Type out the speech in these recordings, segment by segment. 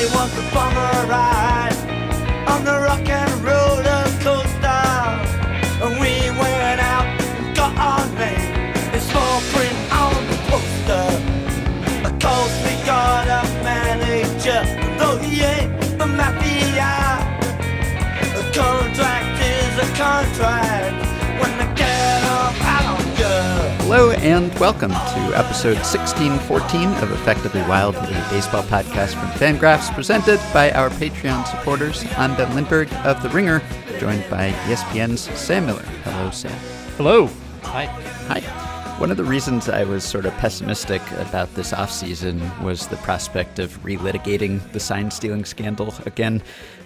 Everybody wants a bummer ride on the rock and roller coaster. And we went out and got our name. It's small print on the poster. Of course we got a manager, though he ain't the mafia. A contract is a contract Hello and welcome to episode 1614 of Effectively Wild, a baseball podcast from FanGraphs presented by our Patreon supporters. I'm Ben Lindbergh of The Ringer, joined by ESPN's Sam Miller. Hello, Sam. Hello. Hi. Hi. One of the reasons I was sort of pessimistic about this offseason was the prospect of relitigating the sign stealing scandal again,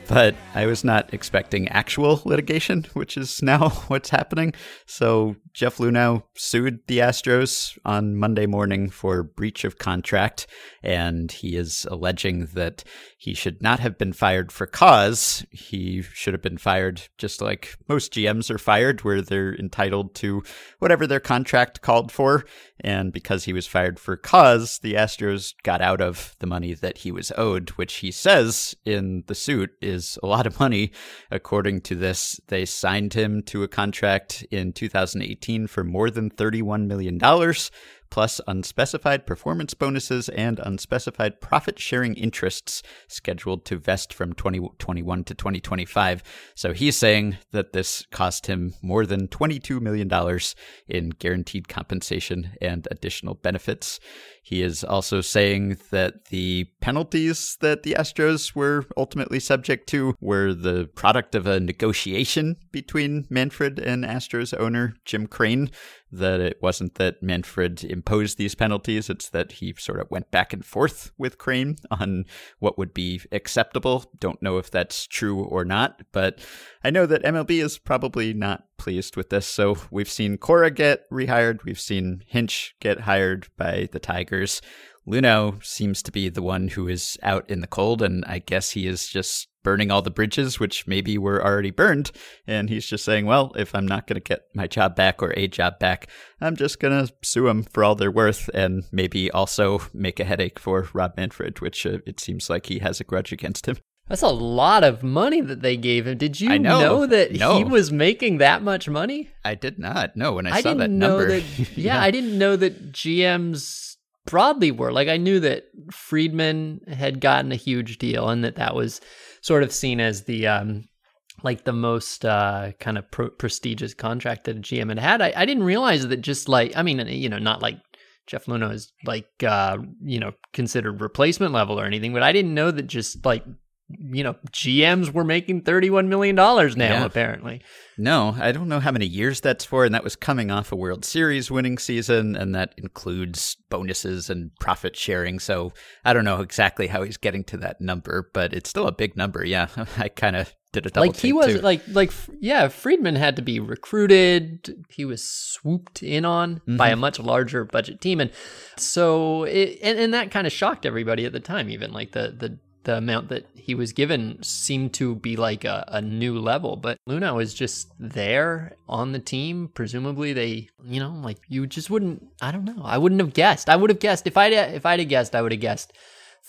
but I was not expecting actual litigation, which is now what's happening. So Jeff Luhnow sued the Astros on Monday morning for breach of contract, and he is alleging that he should not have been fired for cause. He should have been fired just like most GMs are fired, where they're entitled to whatever their contract called for. And because he was fired for cause, the Astros got out of the money that he was owed, which he says in the suit is a lot of money. According to this, they signed him to a contract in 2018 for more than $31 million plus unspecified performance bonuses and unspecified profit sharing interests scheduled to vest from 2021 to 2025. So he's saying that this cost him more than $22 million in guaranteed compensation and additional benefits. He is also saying that the penalties that the Astros were ultimately subject to were the product of a negotiation between Manfred and Astros owner Jim Crane. That it wasn't that Manfred imposed these penalties, it's that he sort of went back and forth with Crane on what would be acceptable. Don't know if that's true or not, but I know that MLB is probably not pleased with this. So we've seen Cora get rehired, we've seen Hinch get hired by the Tigers. Luhnow seems to be the one who is out in the cold, and I guess he is just burning all the bridges, which maybe were already burned. And he's just saying, well, if I'm not going to get my job back or a job back, I'm just going to sue them for all they're worth and maybe also make a headache for Rob Manfred, which uh, it seems like he has a grudge against him. That's a lot of money that they gave him. Did you I know. that No. he was making that much money? I did not know when I, I saw that know number. that. Yeah, I didn't know that GMs broadly were. Like, I knew that Friedman had gotten a huge deal and that that was sort of seen as the. um like the most uh, kind of pro- prestigious contract that a GM had had. I, I didn't realize that just like I mean, you know, not like Jeff Luhnow is like uh, you know considered replacement level or anything, but I didn't know that just like you know GMs were making thirty one million dollars now. Yeah. Apparently, No, I don't know how many years that's for, and that was coming off a World Series winning season, and that includes bonuses and profit sharing. So I don't know exactly how he's getting to that number, but it's still a big number. Yeah, I kind of did a double like he was too. like like yeah, Friedman had to be recruited. He was swooped in on by Mm-hmm. a much larger budget team, and so it, and and that kind of shocked everybody at the time. Even like the the the amount that he was given seemed to be like a, a new level. But Luhnow was just there on the team. Presumably they, you know, like you just wouldn't. I don't know. I wouldn't have guessed. I would have guessed if I if I'd have guessed, I would have guessed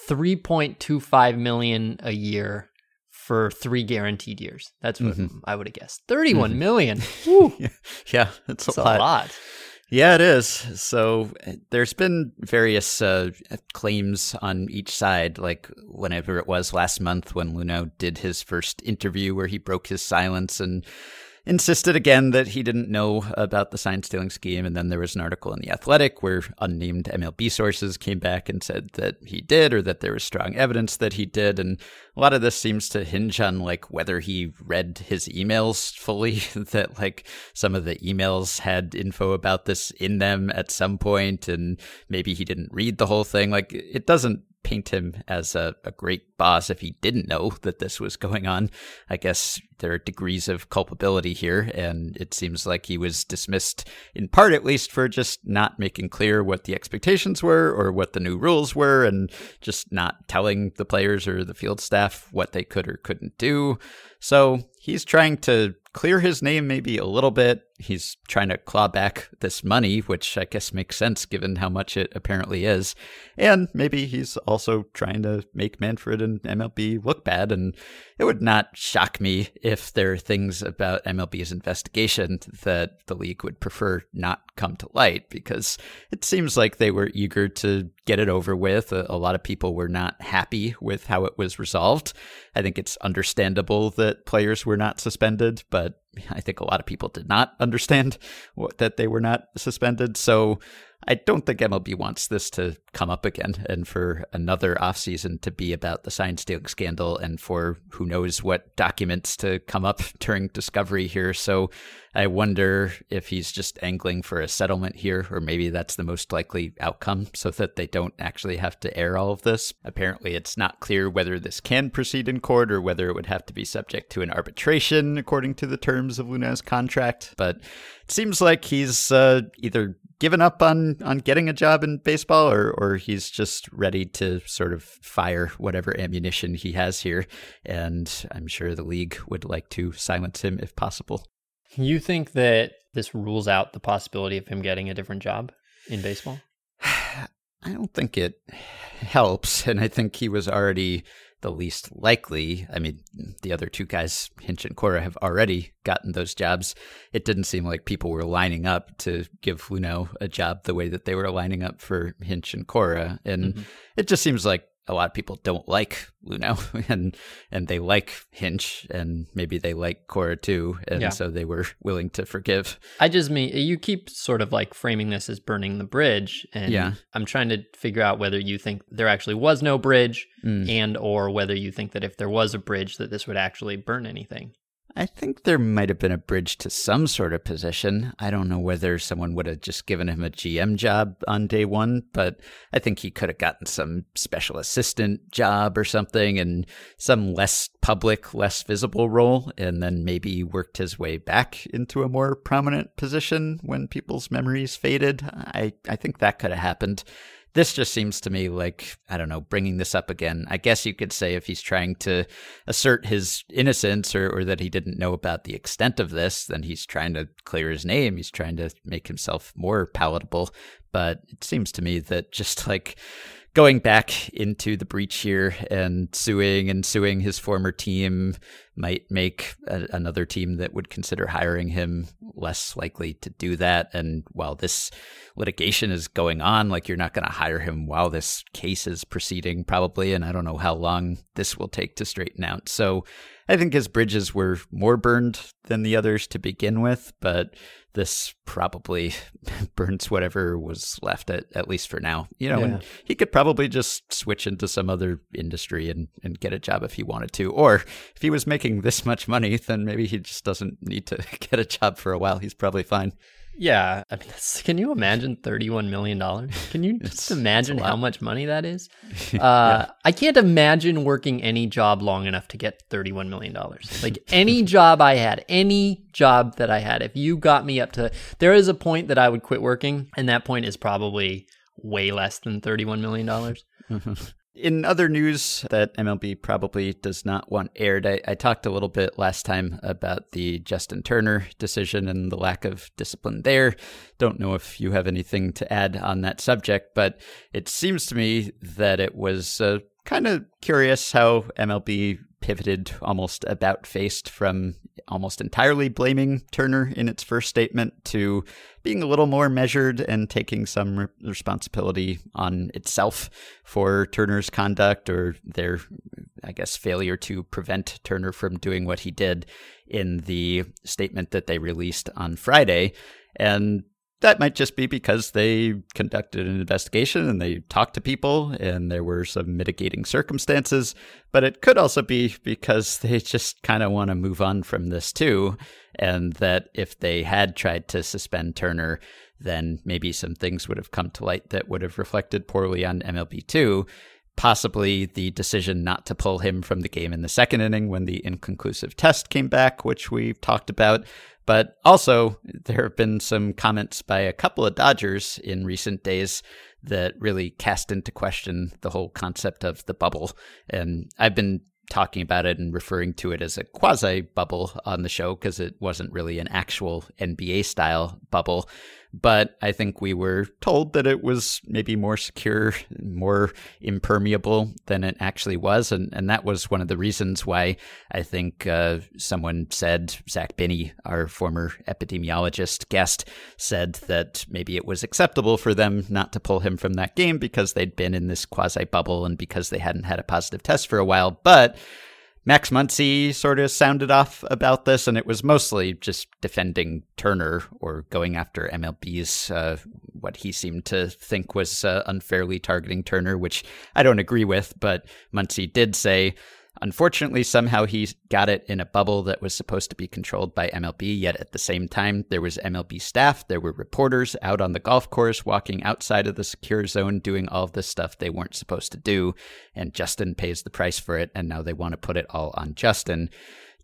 three point two five million a year for three guaranteed years. That's what mm-hmm. I would have guessed. Thirty-one mm-hmm. million. Woo, yeah, it's a that's a lot. lot. Yeah, it is. So uh, there's been various uh, claims on each side, like whenever it was last month when Luhnow did his first interview where he broke his silence and insisted again that he didn't know about the sign stealing scheme. And then there was an article in The Athletic where unnamed MLB sources came back and said that he did or that there was strong evidence that he did. And a lot of this seems to hinge on like whether he read his emails fully, that like some of the emails had info about this in them at some point, and maybe he didn't read the whole thing. Like it doesn't paint him as a, a great boss if he didn't know that this was going on. I guess there are degrees of culpability here, and it seems like he was dismissed in part, at least, for just not making clear what the expectations were or what the new rules were, and just not telling the players or the field staff what they could or couldn't do. So he's trying to clear his name maybe a little bit. He's trying to claw back this money, which I guess makes sense given how much it apparently is. And maybe he's also trying to make Manfred and MLB look bad. And it would not shock me if there are things about MLB's investigation that the league would prefer not come to light because it seems like they were eager to get it over with. A, a, lot of people were not happy with how it was resolved. I think it's understandable that players were not suspended, but I think a lot of people did not understand what, that they were not suspended. So I don't think MLB wants this to come up again and for another offseason to be about the sign stealing scandal and for who knows what documents to come up during discovery here. So I wonder if he's just angling for a settlement here, or maybe that's the most likely outcome so that they don't actually have to air all of this. Apparently, it's not clear whether this can proceed in court or whether it would have to be subject to an arbitration according to the terms of Luhnow's contract. But it seems like he's uh, either given up on on getting a job in baseball or or he's just ready to sort of fire whatever ammunition he has here and I'm sure the league would like to silence him if possible. You think that this rules out the possibility of him getting a different job in baseball? I don't think it helps and I think he was already the least likely. I mean, the other two guys, Hinch and Cora, have already gotten those jobs. It didn't seem like people were lining up to give Luhnow a job the way that they were lining up for Hinch and Cora. And mm-hmm. it just seems like a lot of people don't like Luhnow and and they like Hinch and maybe they like Cora too and yeah. so they were willing to forgive. I just mean you keep sort of like framing this as burning the bridge and yeah. I'm trying to figure out whether you think there actually was no bridge mm. and or whether you think that if there was a bridge that this would actually burn anything. I think there might have been a bridge to some sort of position. I don't know whether someone would have just given him a GM job on day one, but I think he could have gotten some special assistant job or something and some less public, less visible role, and then maybe worked his way back into a more prominent position when people's memories faded. I, I think that could have happened this just seems to me like I don't know, bringing this up again. I guess you could say if he's trying to assert his innocence or, or that he didn't know about the extent of this, then he's trying to clear his name. He's trying to make himself more palatable. But it seems to me that just like going back into the breach here and suing and suing his former team might make a, another team that would consider hiring him less likely to do that. And while this litigation is going on, like you're not going to hire him while this case is proceeding, probably. And I don't know how long this will take to straighten out. So I think his bridges were more burned than the others to begin with, but this probably burns whatever was left at, at least for now. You know, yeah. and he could probably just switch into some other industry and, and get a job if he wanted to. Or if he was making this much money, then maybe he just doesn't need to get a job for a while. He's probably fine. Yeah, I mean, can you imagine thirty-one million dollars? Can you just imagine how much money that is? Uh, yeah. I can't imagine working any job long enough to get thirty-one million dollars. Like any job I had, any job that I had, if you got me up to, there is a point that I would quit working, and that point is probably way less than thirty-one million dollars. In other news that MLB probably does not want aired, I, I, talked a little bit last time about the Justin Turner decision and the lack of discipline there. Don't know if you have anything to add on that subject, but it seems to me that it was uh, kind of curious how MLB pivoted almost about faced from almost entirely blaming Turner in its first statement to being a little more measured and taking some re- responsibility on itself for Turner's conduct or their, I guess, failure to prevent Turner from doing what he did in the statement that they released on Friday. And that might just be because they conducted an investigation and they talked to people and there were some mitigating circumstances. But it could also be because they just kind of want to move on from this too. And that if they had tried to suspend Turner, then maybe some things would have come to light that would have reflected poorly on MLB too. possibly the decision not to pull him from the game in the second inning when the inconclusive test came back, which we've talked about, but also, there have been some comments by a couple of Dodgers in recent days that really cast into question the whole concept of the bubble. And I've been talking about it and referring to it as a quasi bubble on the show because it wasn't really an actual NBA style bubble. But I think we were told that it was maybe more secure, more impermeable than it actually was. And, and that was one of the reasons why I think uh, someone said, Zach Binney, our former epidemiologist guest, said that maybe it was acceptable for them not to pull him from that game because they'd been in this quasi bubble and because they hadn't had a positive test for a while. But Max Muncy sort of sounded off about this, and it was mostly just defending Turner or going after MLB's uh, what he seemed to think was uh, unfairly targeting Turner, which I don't agree with. But Muncy did say Unfortunately, somehow he got it in a bubble that was supposed to be controlled by MLB, yet at the same time, there was MLB staff, there were reporters out on the golf course walking outside of the secure zone doing all of this stuff they weren't supposed to do, and Justin pays the price for it, and now they want to put it all on Justin.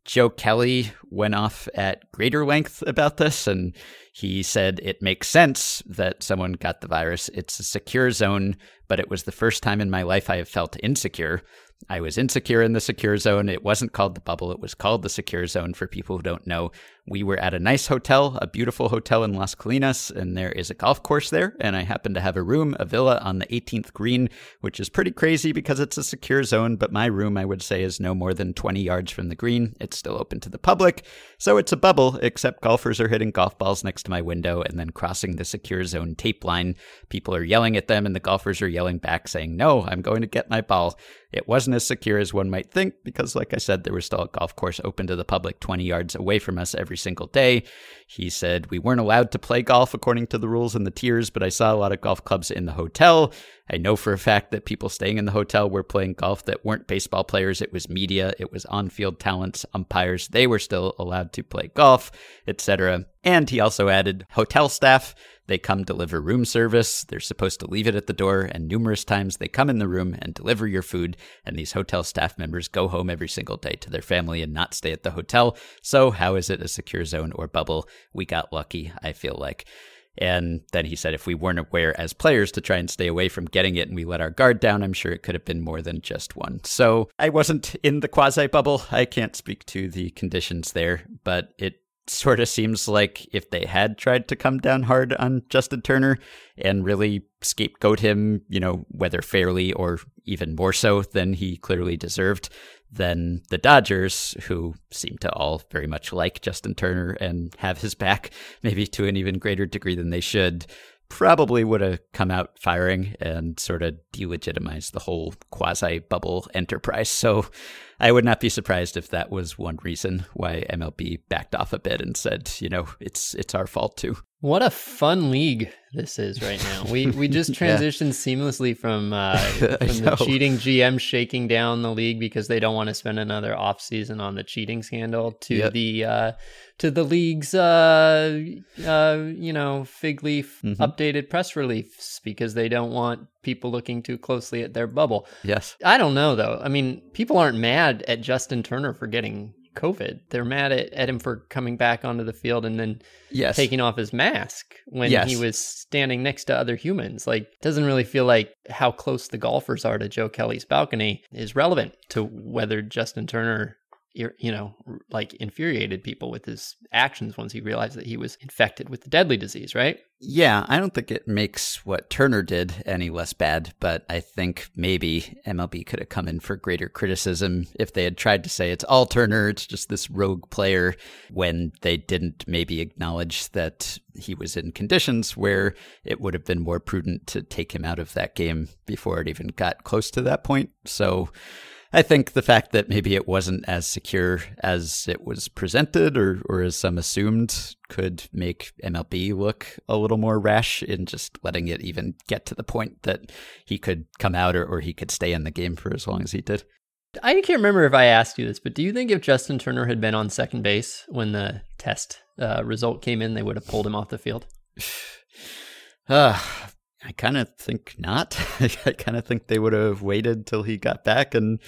Joe Kelly went off at greater length about this, and he said it makes sense that someone got the virus. It's a secure zone, but it was the first time in my life I have felt insecure. I was insecure in the secure zone. It wasn't called the bubble, it was called the secure zone for people who don't know. We were at a nice hotel, a beautiful hotel in Las Colinas, and there is a golf course there. And I happen to have a room, a villa on the 18th green, which is pretty crazy because it's a secure zone. But my room, I would say, is no more than 20 yards from the green. It's still open to the public. So it's a bubble, except golfers are hitting golf balls next to my window and then crossing the secure zone tape line. People are yelling at them, and the golfers are yelling back, saying, No, I'm going to get my ball. It wasn't as secure as one might think because, like I said, there was still a golf course open to the public 20 yards away from us every single day. He said we weren't allowed to play golf according to the rules in the tiers, but I saw a lot of golf clubs in the hotel. I know for a fact that people staying in the hotel were playing golf that weren't baseball players. It was media, it was on field talents, umpires. They were still allowed to play golf, etc. And he also added hotel staff they come deliver room service. They're supposed to leave it at the door, and numerous times they come in the room and deliver your food. And these hotel staff members go home every single day to their family and not stay at the hotel. So, how is it a secure zone or bubble? We got lucky, I feel like. And then he said if we weren't aware as players to try and stay away from getting it and we let our guard down, I'm sure it could have been more than just one. So I wasn't in the quasi bubble. I can't speak to the conditions there, but it sort of seems like if they had tried to come down hard on Justin Turner and really scapegoat him, you know, whether fairly or even more so than he clearly deserved, then the Dodgers, who seem to all very much like Justin Turner and have his back, maybe to an even greater degree than they should, probably would have come out firing and sort of delegitimized the whole quasi bubble enterprise. So I would not be surprised if that was one reason why MLB backed off a bit and said, you know, it's it's our fault too. What a fun league this is right now. We we just transitioned yeah. seamlessly from uh, from the cheating GM shaking down the league because they don't want to spend another off season on the cheating scandal to yep. the uh, to the league's uh, uh, you know fig leaf mm-hmm. updated press release because they don't want people looking too closely at their bubble. Yes, I don't know though. I mean, people aren't mad at Justin Turner for getting COVID. They're mad at, at him for coming back onto the field and then yes. taking off his mask when yes. he was standing next to other humans. Like, doesn't really feel like how close the golfers are to Joe Kelly's balcony is relevant to whether Justin Turner you know, like infuriated people with his actions once he realized that he was infected with the deadly disease, right? Yeah, I don't think it makes what Turner did any less bad, but I think maybe MLB could have come in for greater criticism if they had tried to say it's all Turner, it's just this rogue player, when they didn't maybe acknowledge that he was in conditions where it would have been more prudent to take him out of that game before it even got close to that point. So, I think the fact that maybe it wasn't as secure as it was presented or, or as some assumed could make MLB look a little more rash in just letting it even get to the point that he could come out or, or he could stay in the game for as long as he did. I can't remember if I asked you this, but do you think if Justin Turner had been on second base when the test uh, result came in, they would have pulled him off the field? Uh, I kind of think not. I kind of think they would have waited till he got back. And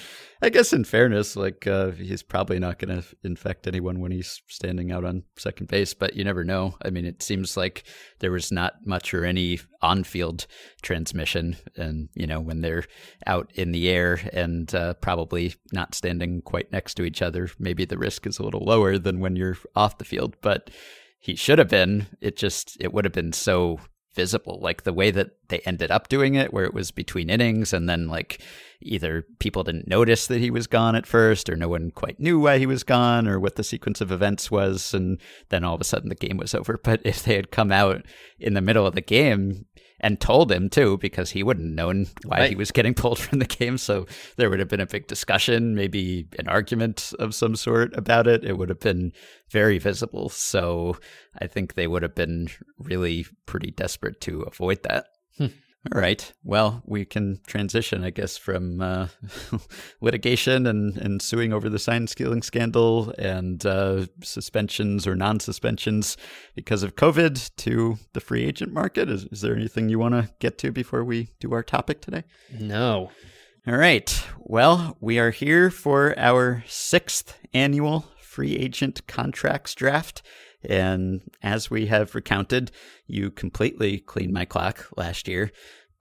I guess, in fairness, like uh, he's probably not going to infect anyone when he's standing out on second base, but you never know. I mean, it seems like there was not much or any on field transmission. And, you know, when they're out in the air and uh, probably not standing quite next to each other, maybe the risk is a little lower than when you're off the field. But he should have been. It just, it would have been so visible. Like the way that they ended up doing it, where it was between innings, and then like either people didn't notice that he was gone at first, or no one quite knew why he was gone, or what the sequence of events was, and then all of a sudden the game was over. But if they had come out in the middle of the game and told him too, because he wouldn't have known why right. he was getting pulled from the game. So there would have been a big discussion, maybe an argument of some sort about it. It would have been very visible. So I think they would have been really pretty desperate to avoid that. Hmm. All right. Well, we can transition, I guess, from uh, litigation and, and suing over the sign stealing scandal and uh, suspensions or non suspensions because of COVID to the free agent market. Is, is there anything you want to get to before we do our topic today? No. All right. Well, we are here for our sixth annual free agent contracts draft. And as we have recounted, you completely cleaned my clock last year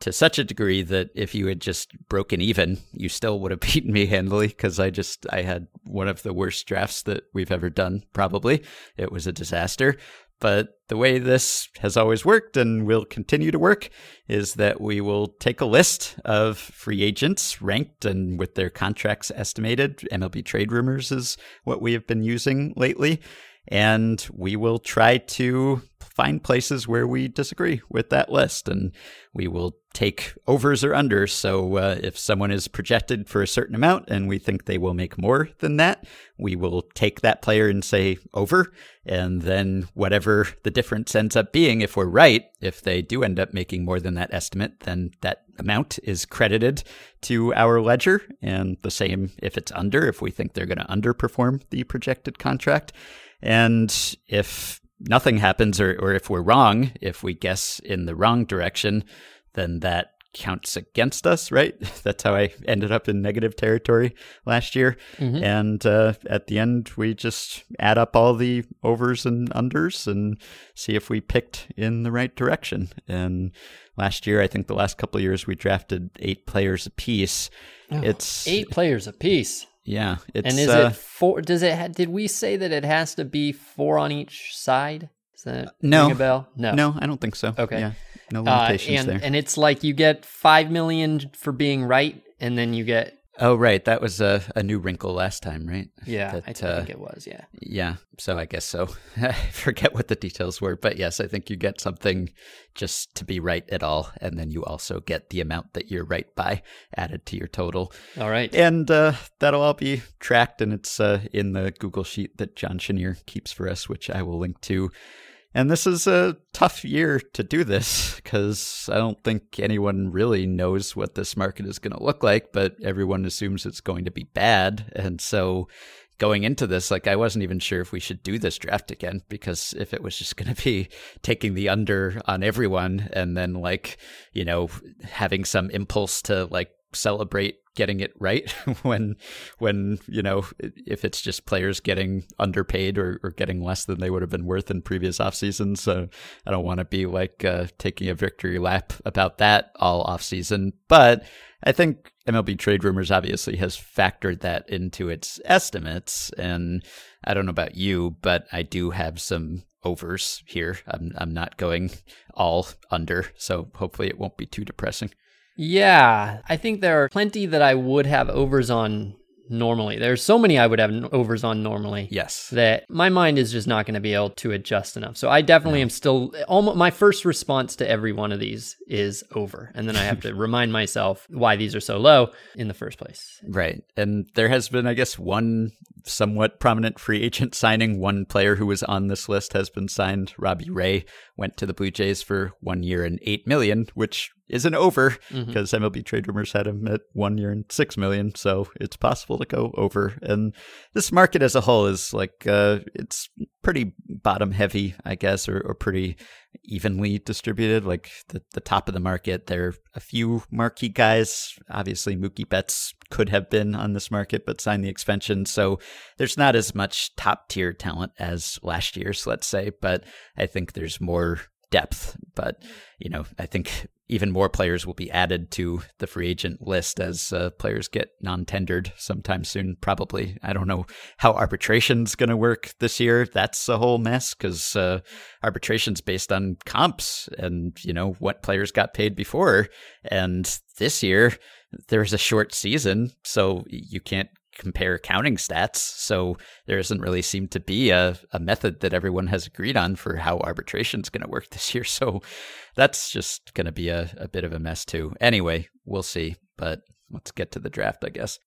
to such a degree that if you had just broken even, you still would have beaten me handily because I just I had one of the worst drafts that we've ever done. Probably it was a disaster. But the way this has always worked and will continue to work is that we will take a list of free agents ranked and with their contracts estimated. MLB trade rumors is what we have been using lately and we will try to find places where we disagree with that list and we will take overs or unders. So uh, if someone is projected for a certain amount and we think they will make more than that we will take that player and say over and then whatever the difference ends up being if we're right if they do end up making more than that estimate then that amount is credited to our ledger. And the same if it's under if we think they're going to underperform the projected contract and if nothing happens, or, or if we're wrong, if we guess in the wrong direction, then that counts against us, right? That's how I ended up in negative territory last year. Mm-hmm. And uh, at the end, we just add up all the overs and unders and see if we picked in the right direction. And last year, I think the last couple of years, we drafted eight players apiece. Oh, it's eight players apiece. Yeah, and is uh, it four? Does it? Ha- did we say that it has to be four on each side? Is that no ring a bell? No, no, I don't think so. Okay, yeah, no limitations uh, and, there. And it's like you get five million for being right, and then you get Oh, right. That was a, a new wrinkle last time, right? Yeah, that, I think uh, it was. Yeah. Yeah. So I guess so. I forget what the details were, but yes, I think you get something just to be right at all, and then you also get the amount that you're right by added to your total. All right. And uh, that'll all be tracked, and it's uh, in the Google sheet that John Chenier keeps for us, which I will link to and this is a tough year to do this because I don't think anyone really knows what this market is going to look like, but everyone assumes it's going to be bad. And so going into this, like I wasn't even sure if we should do this draft again because if it was just going to be taking the under on everyone and then like, you know, having some impulse to like celebrate getting it right when when you know if it's just players getting underpaid or, or getting less than they would have been worth in previous off seasons so i don't want to be like uh, taking a victory lap about that all off season but i think mlb trade rumors obviously has factored that into its estimates. And i don't know about you but i do have some overs here. I'm, I'm not going all under so hopefully it won't be too depressing yeah, I think there are plenty that I would have overs on normally. There's so many I would have overs on normally. Yes. That my mind is just not going to be able to adjust enough. So I definitely no. am still almost my first response to every one of these is over. And then I have to remind myself why these are so low in the first place. Right. And there has been I guess one somewhat prominent free agent signing. One player who was on this list has been signed. Robbie Ray went to the Blue Jays for 1 year and 8 million, which isn't over because mm-hmm. MLB trade rumors had him at one year and six million, so it's possible to go over. And this market as a whole is like uh, it's pretty bottom heavy, I guess, or, or pretty evenly distributed. Like the, the top of the market, there are a few marquee guys. Obviously, Mookie Betts could have been on this market, but signed the extension. So there's not as much top tier talent as last year's, let's say, but I think there's more depth. But, you know, I think even more players will be added to the free agent list as uh, players get non-tendered sometime soon. Probably, I don't know how arbitration's going to work this year. That's a whole mess because uh, arbitration's based on comps and you know what players got paid before. And this year there's a short season, so you can't compare counting stats. So there doesn't really seem to be a, a method that everyone has agreed on for how arbitration is going to work this year. So that's just going to be a, a bit of a mess too. Anyway, we'll see. But let's get to the draft, I guess.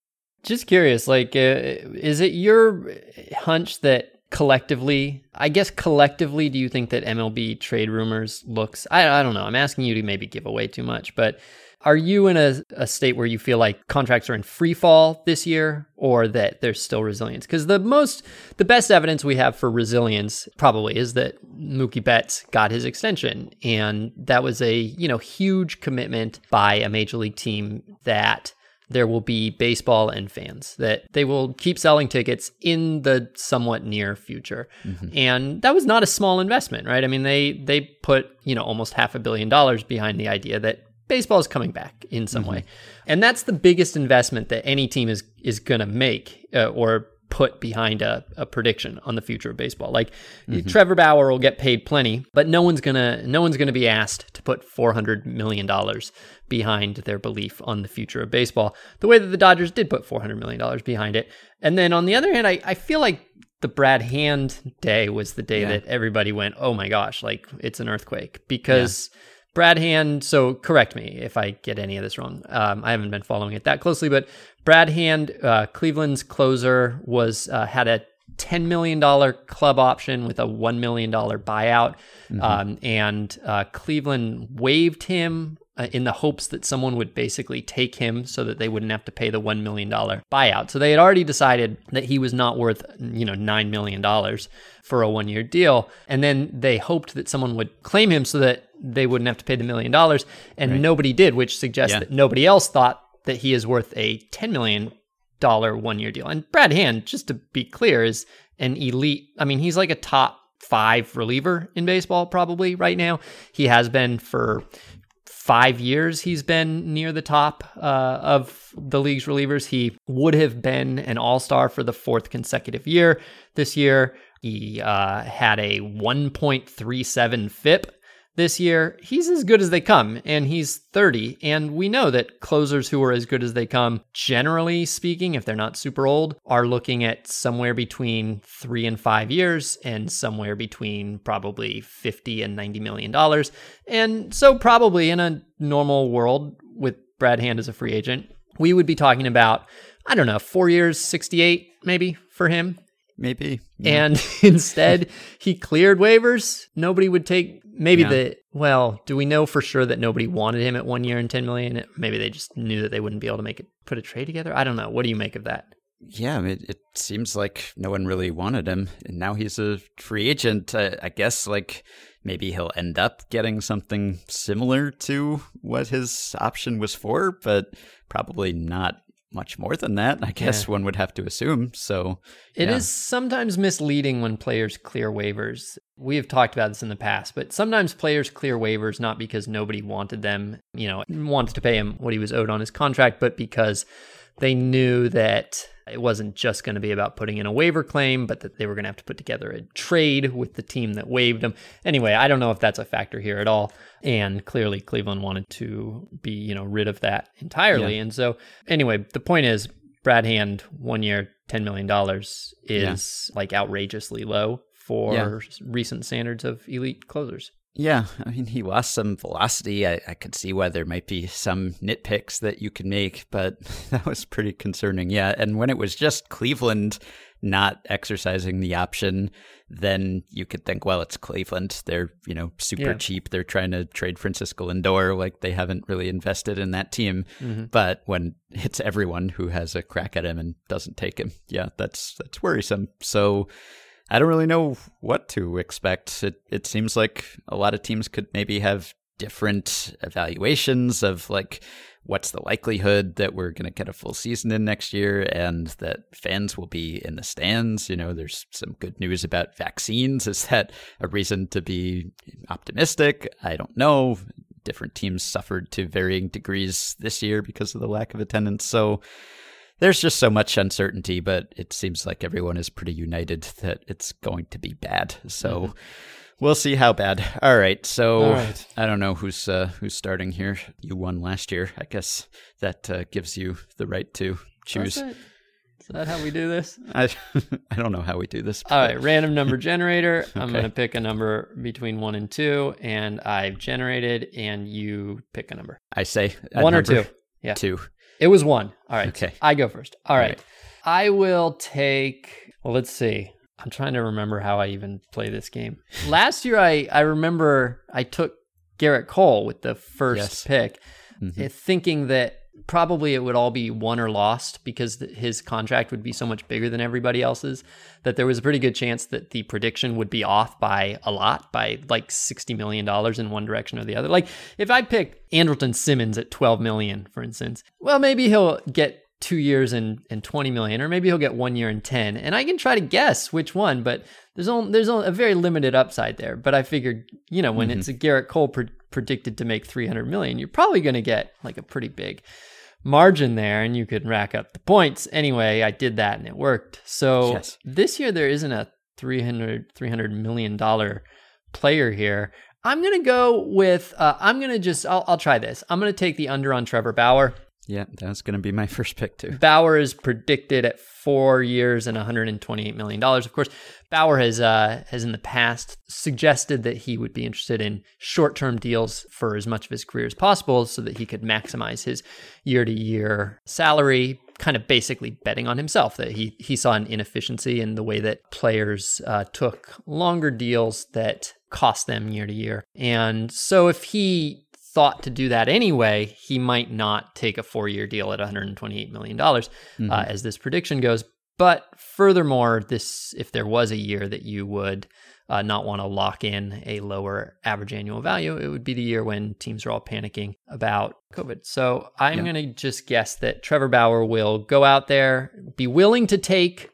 Just curious, like, uh, is it your hunch that collectively, I guess collectively, do you think that MLB trade rumors looks? I, I don't know. I'm asking you to maybe give away too much, but are you in a, a state where you feel like contracts are in free fall this year or that there's still resilience? Because the most, the best evidence we have for resilience probably is that Mookie Betts got his extension. And that was a, you know, huge commitment by a major league team that there will be baseball and fans that they will keep selling tickets in the somewhat near future mm-hmm. and that was not a small investment right i mean they they put you know almost half a billion dollars behind the idea that baseball is coming back in some mm-hmm. way, and that's the biggest investment that any team is is going to make uh, or put behind a, a prediction on the future of baseball. Like mm-hmm. Trevor Bauer will get paid plenty, but no one's gonna no one's gonna be asked to put four hundred million dollars behind their belief on the future of baseball. The way that the Dodgers did put four hundred million dollars behind it, and then on the other hand, I, I feel like the Brad Hand day was the day yeah. that everybody went, oh my gosh, like it's an earthquake because. Yeah Brad Hand, so correct me if I get any of this wrong. Um, I haven't been following it that closely, but Brad Hand, uh, Cleveland's closer, was uh, had a $10 million club option with a $1 million buyout. Mm-hmm. Um, and uh, Cleveland waived him uh, in the hopes that someone would basically take him so that they wouldn't have to pay the $1 million buyout. So they had already decided that he was not worth, you know, $9 million for a one year deal. And then they hoped that someone would claim him so that they wouldn't have to pay the million dollars. And right. nobody did, which suggests yeah. that nobody else thought that he is worth a $10 million one one year deal. And Brad Hand, just to be clear, is an elite. I mean, he's like a top five reliever in baseball probably right now. He has been for five years he's been near the top uh, of the league's relievers. He would have been an all star for the fourth consecutive year this year. He uh, had a 1.37 FIP this year, he's as good as they come, and he's 30. And we know that closers who are as good as they come, generally speaking, if they're not super old, are looking at somewhere between three and five years, and somewhere between probably 50 and 90 million dollars. And so, probably in a normal world with Brad Hand as a free agent, we would be talking about, I don't know, four years, 68 maybe for him maybe. Yeah. And instead, he cleared waivers. Nobody would take maybe yeah. the well. Do we know for sure that nobody wanted him at one year and ten million? Maybe they just knew that they wouldn't be able to make it put a trade together. I don't know. What do you make of that? Yeah, it, it seems like no one really wanted him, and now he's a free agent. I, I guess like maybe he'll end up getting something similar to what his option was for, but probably not much more than that, I guess yeah. one would have to assume. So it yeah. is sometimes misleading when players clear waivers. We have talked about this in the past, but sometimes players clear waivers not because nobody wanted them, you know, wanted to pay him what he was owed on his contract, but because they knew that it wasn't just going to be about putting in a waiver claim, but that they were going to have to put together a trade with the team that waived him. Anyway, I don't know if that's a factor here at all. And clearly, Cleveland wanted to be, you know, rid of that entirely. Yeah. And so, anyway, the point is, Brad Hand, one year, $10 million is yeah. like outrageously low for yeah. recent standards of elite closers. Yeah, I mean, he lost some velocity. I, I could see why there might be some nitpicks that you could make, but that was pretty concerning. Yeah, and when it was just Cleveland not exercising the option, then you could think, well, it's Cleveland. They're, you know, super yeah. cheap. They're trying to trade Francisco Lindor. Like they haven't really invested in that team. Mm-hmm. But when it's everyone who has a crack at him and doesn't take him, yeah, that's that's worrisome. So I don't really know what to expect. It it seems like a lot of teams could maybe have different evaluations of like what's the likelihood that we're going to get a full season in next year and that fans will be in the stands. You know, there's some good news about vaccines. Is that a reason to be optimistic? I don't know. Different teams suffered to varying degrees this year because of the lack of attendance. So there's just so much uncertainty, but it seems like everyone is pretty united that it's going to be bad. So. Mm-hmm We'll see how bad. All right. So All right. I don't know who's uh, who's starting here. You won last year. I guess that uh, gives you the right to choose. Is that how we do this? I I don't know how we do this. All right, random number generator. okay. I'm going to pick a number between 1 and 2 and I've generated and you pick a number. I say 1 or 2. Yeah. 2. It was 1. All right. Okay. I go first. All right. All right. I will take well, let's see. I'm trying to remember how I even play this game. Last year, I I remember I took Gerrit Cole with the first yes. pick, mm-hmm. Eh, thinking that probably it would all be won or lost because his contract would be so much bigger than everybody else's that there was a pretty good chance that the prediction would be off by a lot by like 60 million dollars in one direction or the other like if i pick andrelton simmons at 12 million for instance well maybe he'll get two years and, and 20 million, or maybe he'll get one year and 10. And I can try to guess which one, but there's only, there's only a very limited upside there. But I figured, you know, when mm-hmm. it's a garrett Cole pre- predicted to make 300 million, you're probably going to get like a pretty big margin there and you could rack up the points. Anyway, I did that and it worked. So yes. this year there isn't a 300, 300 million dollar player here. I'm going to go with, uh, I'm going to just, I'll, I'll try this. I'm going to take the under on Trevor Bauer. Yeah, that's going to be my first pick too. Bauer is predicted at four years and 128 million dollars. Of course, Bauer has uh, has in the past suggested that he would be interested in short term deals for as much of his career as possible, so that he could maximize his year to year salary. Kind of basically betting on himself that he he saw an inefficiency in the way that players uh, took longer deals that cost them year to year, and so if he thought to do that anyway, he might not take a four year deal at $128 million, uh, mm-hmm. uh, as this prediction goes. But furthermore, this if there was a year that you would uh, not want to lock in a lower average annual value, it would be the year when teams are all panicking about COVID. So I'm yeah. going to just guess that Trevor Bauer will go out there, be willing to take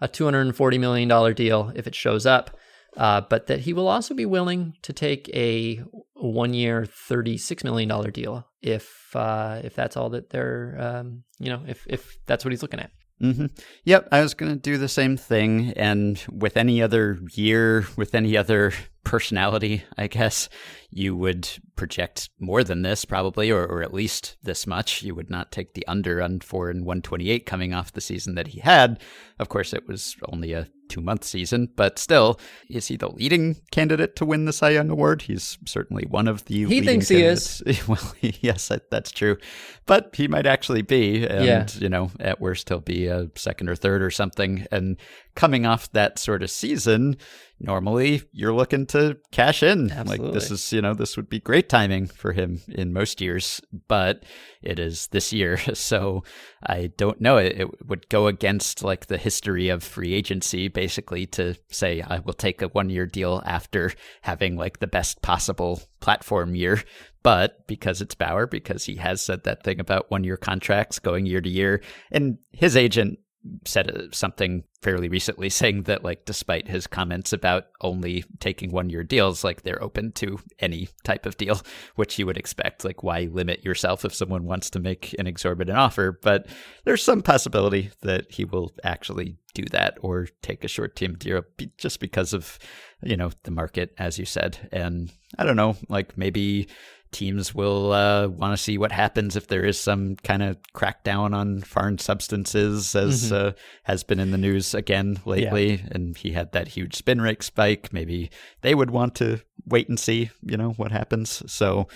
a $240 million deal if it shows up, uh, but that he will also be willing to take a one year, $36 million deal if, uh, if that's all that they're, um, you know, if, if that's what he's looking at. Mm-hmm. Yep, I was going to do the same thing. And with any other year, with any other personality, I guess, you would project more than this probably, or, or at least this much. You would not take the under on 4 and 128 coming off the season that he had. Of course, it was only a two month season, but still, is he the leading candidate to win the Cy Young Award? He's certainly one of the. He thinks candidates. he is. well, yes, that's true, but he might actually be, and yeah. you know, at worst, he'll be a second or third or something. And coming off that sort of season, normally you're looking to cash in. Absolutely. Like this is, you know, this would be great timing for him in most years, but it is this year. So I don't know. It, it would go against like the history of free agency basically to say I will take a one year deal after having like the best possible platform year. But because it's Bauer, because he has said that thing about one year contracts going year to year, and his agent said uh, something fairly recently saying that like despite his comments about only taking one year deals like they're open to any type of deal which you would expect. Like why limit yourself if someone wants to make an exorbitant offer? But there's some possibility that he will actually do that or take a short term deal just because of you know the market as you said. And i don't know like maybe teams will uh, want to see what happens if there is some kind of crackdown on foreign substances, as mm-hmm. uh, has been in the news again lately. Yeah. And he had that huge spin rate spike. Maybe they would want to wait and see, you know, what happens. So,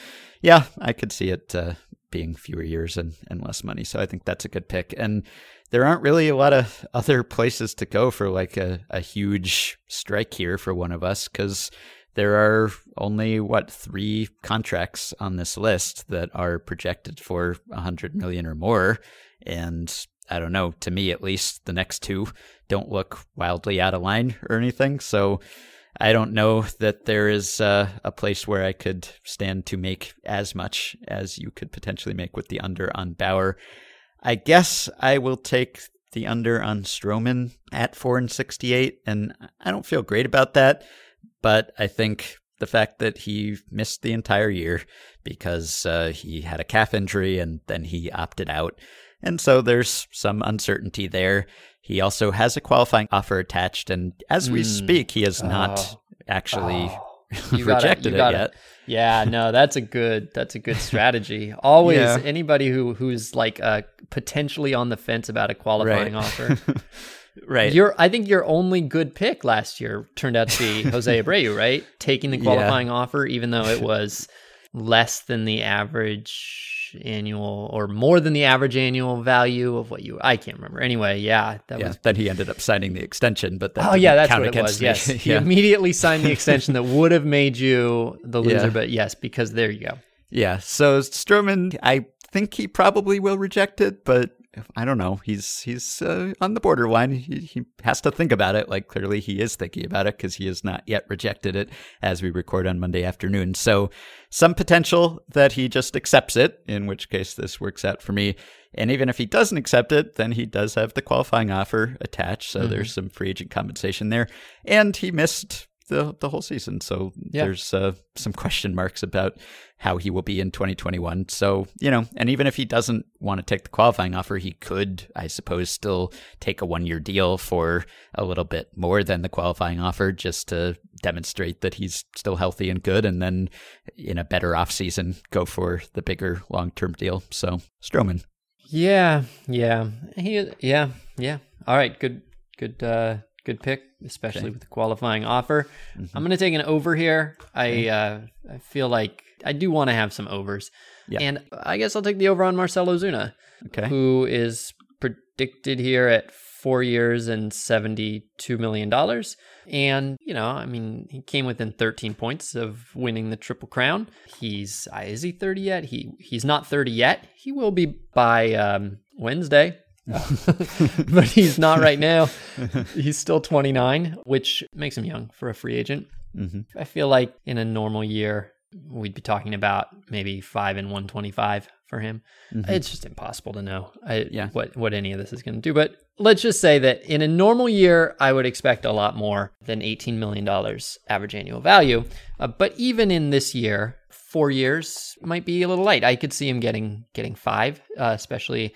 yeah, I could see it uh, being fewer years and, and less money. So I think that's a good pick. And there aren't really a lot of other places to go for like a, a huge strike here for one of us because there are only what three contracts on this list that are projected for 100 million or more and I don't know, to me at least, the next two don't look wildly out of line or anything. So I don't know that there is uh, a place where I could stand to make as much as you could potentially make with the under on Bauer. I guess I will take the under on Stroman at 4 and 68, and I don't feel great about that, but I think the fact that he missed the entire year because uh, he had a calf injury and then he opted out. And so there's some uncertainty there. He also has a qualifying offer attached, and as we mm. speak, he has not oh. actually oh. Rejected gotta, it yet. Yeah, no, that's a good that's a good strategy. Always yeah. anybody who who's like uh, potentially on the fence about a qualifying right. offer. right. Your I think your only good pick last year turned out to be Jose Abreu, right? Taking the qualifying yeah. offer even though it was less than the average annual or more than the average annual value of what you I can't remember. Anyway, yeah, that yeah, was then he ended up signing the extension, but that Oh yeah, that's what it was. Yes. yeah. He immediately signed the extension that would have made you the loser, yeah. but yes, because there you go. Yeah. So Stroman, I think he probably will reject it, but I don't know. He's he's uh, on the borderline. He, he has to think about it. Like clearly he is thinking about it because he has not yet rejected it as we record on Monday afternoon. So some potential that he just accepts it, in which case this works out for me. And even if he doesn't accept it, then he does have the qualifying offer attached. So mm-hmm. there's some free agent compensation there. And he missed the the whole season. So yeah. there's uh, some question marks about how he will be in 2021. So, you know, and even if he doesn't want to take the qualifying offer, he could, I suppose, still take a one year deal for a little bit more than the qualifying offer just to demonstrate that he's still healthy and good. And then in a better off season, go for the bigger long term deal. So, Stroman. Yeah. Yeah. He, yeah. Yeah. All right. Good, good, uh, good pick, especially okay. with the qualifying offer. Mm-hmm. I'm going to take an over here. I uh, I feel like I do want to have some overs, yeah. and I guess I'll take the over on Marcell Ozuna, okay. who is predicted here at four years and seventy-two million dollars. And you know, I mean, he came within 13 points of winning the Triple Crown. He's is he 30 yet? He he's not 30 yet. He will be by um, Wednesday. but he's not right now. he's still 29, which makes him young for a free agent. Mm-hmm. I feel like in a normal year, we'd be talking about maybe five and 125 for him. Mm-hmm. It's just impossible to know I, yeah. what, what any of this is going to do. But let's just say that in a normal year, I would expect a lot more than $18 million average annual value. Uh, but even in this year, four years might be a little light. I could see him getting getting five, uh, especially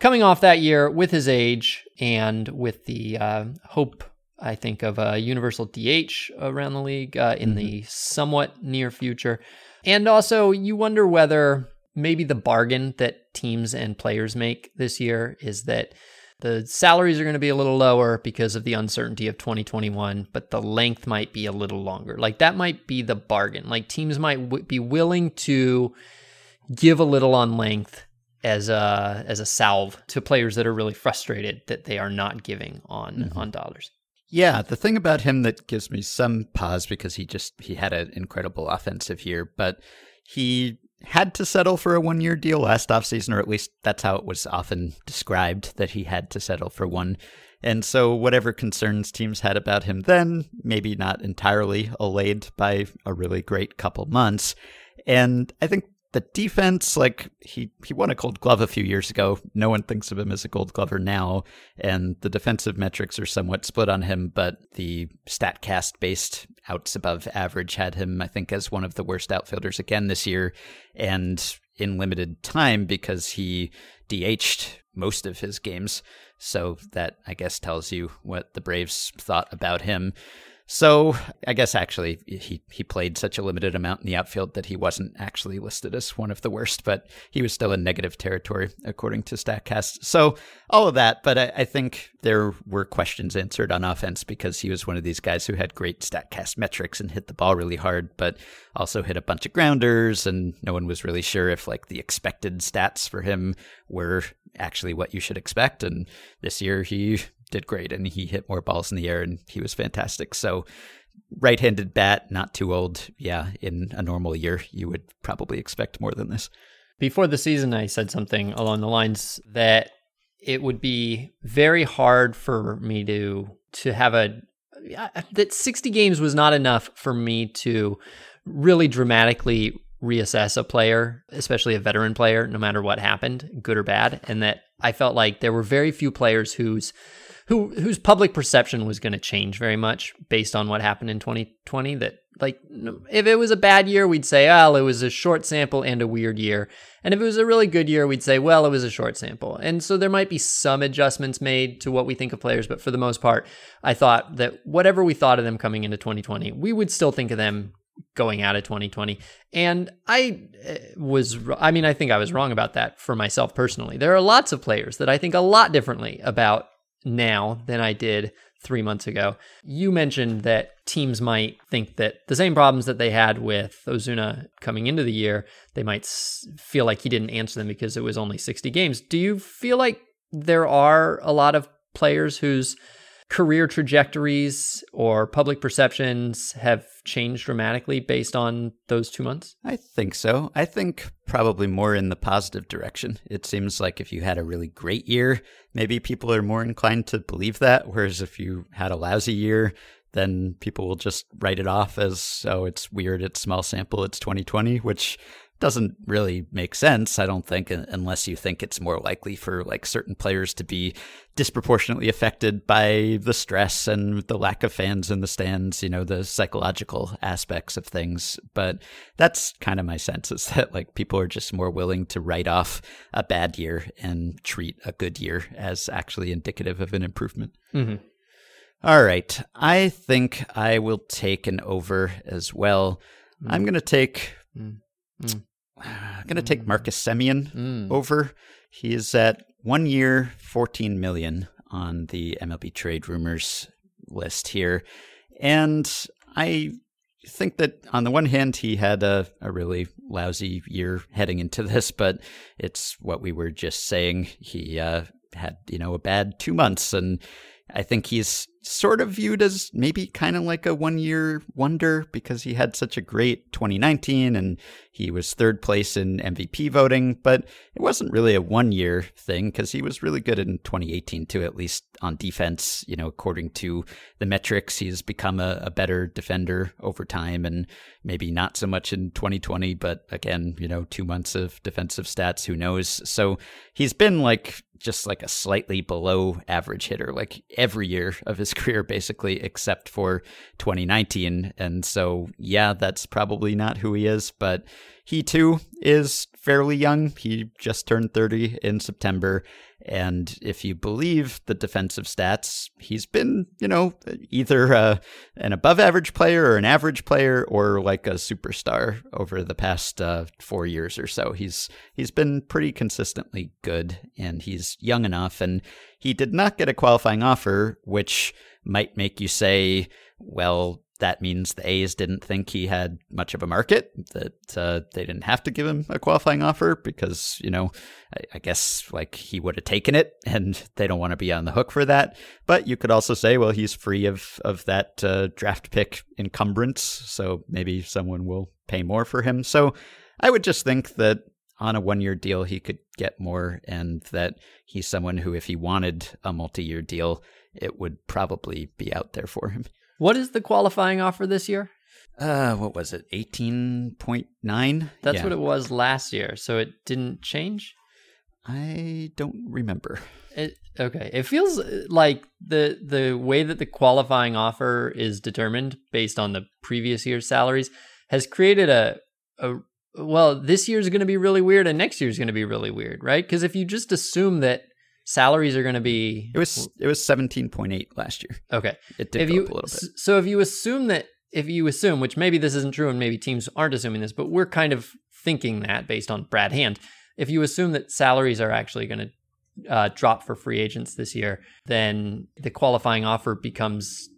coming off that year with his age and with the uh, hope, I think, of a universal DH around the league uh, in mm-hmm. the somewhat near future. And also, you wonder whether maybe the bargain that teams and players make this year is that the salaries are going to be a little lower because of the uncertainty of 2021, but the length might be a little longer. Like that might be the bargain. Like teams might w- be willing to give a little on length as a as a salve to players that are really frustrated that they are not giving on mm-hmm. on dollars. Yeah, the thing about him that gives me some pause because he just he had an incredible offensive year, but he had to settle for a one year deal last offseason, or at least that's how it was often described that he had to settle for one. And so, whatever concerns teams had about him then, maybe not entirely allayed by a really great couple months. And I think the defense, like he he won a Gold Glove a few years ago. No one thinks of him as a Gold Glover now, and the defensive metrics are somewhat split on him. But the Statcast based outs above average had him, I think, as one of the worst outfielders again this year, and in limited time because he DH'd most of his games. So that I guess tells you what the Braves thought about him. So I guess actually he he played such a limited amount in the outfield that he wasn't actually listed as one of the worst, but he was still in negative territory according to Statcast. So all of that, but I, I think there were questions answered on offense because he was one of these guys who had great Statcast metrics and hit the ball really hard, but also hit a bunch of grounders, and no one was really sure if like the expected stats for him were actually what you should expect. And this year he did great and he hit more balls in the air and he was fantastic. So right-handed bat, not too old. Yeah, in a normal year, you would probably expect more than this. Before the season, I said something along the lines that it would be very hard for me to to have a that 60 games was not enough for me to really dramatically reassess a player, especially a veteran player, no matter what happened, good or bad, and that I felt like there were very few players whose who whose public perception was going to change very much based on what happened in 2020 that like if it was a bad year we'd say oh it was a short sample and a weird year. And if it was a really good year we'd say well it was a short sample. And so there might be some adjustments made to what we think of players but for the most part i thought that whatever we thought of them coming into 2020 we would still think of them going out of 2020 and i eh, was i mean i think i was wrong about that for myself personally. There are lots of players that i think a lot differently about now than I did three months ago. You mentioned that teams might think that the same problems that they had with Ozuna coming into the year, they might feel like he didn't answer them because it was only 60 games. Do you feel like there are a lot of players whose career trajectories or public perceptions have changed dramatically based on those two months? I think so. I think probably more in the positive direction. It seems like if you had a really great year, maybe people are more inclined to believe that. Whereas if you had a lousy year, then people will just write it off as, oh, it's weird, it's small sample, it's 2020, which doesn't really make sense, I don't think, unless you think it's more likely for like certain players to be disproportionately affected by the stress and the lack of fans in the stands, you know, the psychological aspects of things. But that's kind of my sense is that like people are just more willing to write off a bad year and treat a good year as actually indicative of an improvement. Mm-hmm. All right. I think I will take an over as well. Mm. I'm going to take mm. Mm. I'm going to take Marcus Semien mm. over. He is at one year, 14 million on the MLB trade rumors list here. And I think that on the one hand, he had a, a really lousy year heading into this, but it's what we were just saying. He uh, had, you know, a bad two months and I think he's sort of viewed as maybe kind of like a one year wonder because he had such a great 2019 and he was third place in MVP voting, but it wasn't really a one year thing because he was really good in 2018 too, at least on defense. You know, according to the metrics, he's become a, a better defender over time and maybe not so much in 2020, but again, you know, two months of defensive stats, who knows? So he's been like just like a slightly below average hitter, like every year of his career, basically, except for 2019. And so, yeah, that's probably not who he is, but he too is fairly young. He just turned 30 in September. And if you believe the defensive stats, he's been, you know, either uh, an above average player or an average player or like a superstar over the past uh, four years or so. He's he's been pretty consistently good, and he's young enough. And he did not get a qualifying offer, which might make you say, well, that means the A's didn't think he had much of a market, that uh, they didn't have to give him a qualifying offer because, you know, I, I guess like he would have taken it and they don't want to be on the hook for that. But you could also say, well, he's free of, of that uh, draft pick encumbrance. So maybe someone will pay more for him. So I would just think that on a one year deal, he could get more and that he's someone who, if he wanted a multi year deal, it would probably be out there for him. What is the qualifying offer this year? Uh, what was it? 18.9? That's yeah. what it was last year. So it didn't change? I don't remember. It, okay. It feels uh, like the the way that the qualifying offer is determined based on the previous year's salaries has created a a well, this year's going to be really weird and next year's going to be really weird, right? Because if you just assume that salaries are going to be it was it was 17.8 last year. Okay. It did if go you, up a little bit. so if you assume that if you assume which maybe this isn't true and maybe teams aren't assuming this but we're kind of thinking that based on brad hand if you assume that salaries are actually going to uh, drop for free agents this year then the qualifying offer becomes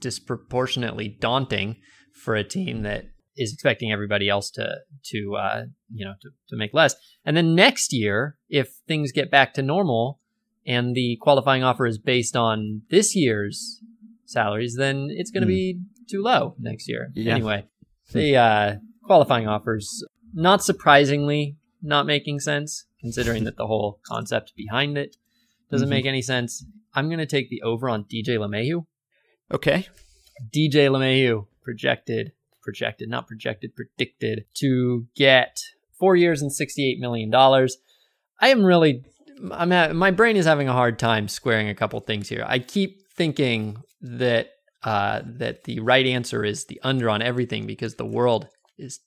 disproportionately daunting for a team that is expecting everybody else to to uh, you know to, to make less. And then next year if things get back to normal and the qualifying offer is based on this year's salaries, then it's going to mm. be too low next year. Yeah. Anyway, the uh, qualifying offers, not surprisingly, not making sense considering that the whole concept behind it Doesn't Mhm. make any sense. I'm going to take the over on DJ LeMahieu. Okay. DJ LeMahieu projected, projected, not projected, predicted to get four years and $68 million. I am really, I'm at, my brain is having a hard time squaring a couple things here. I keep thinking that, uh, that the right answer is the under on everything because the world is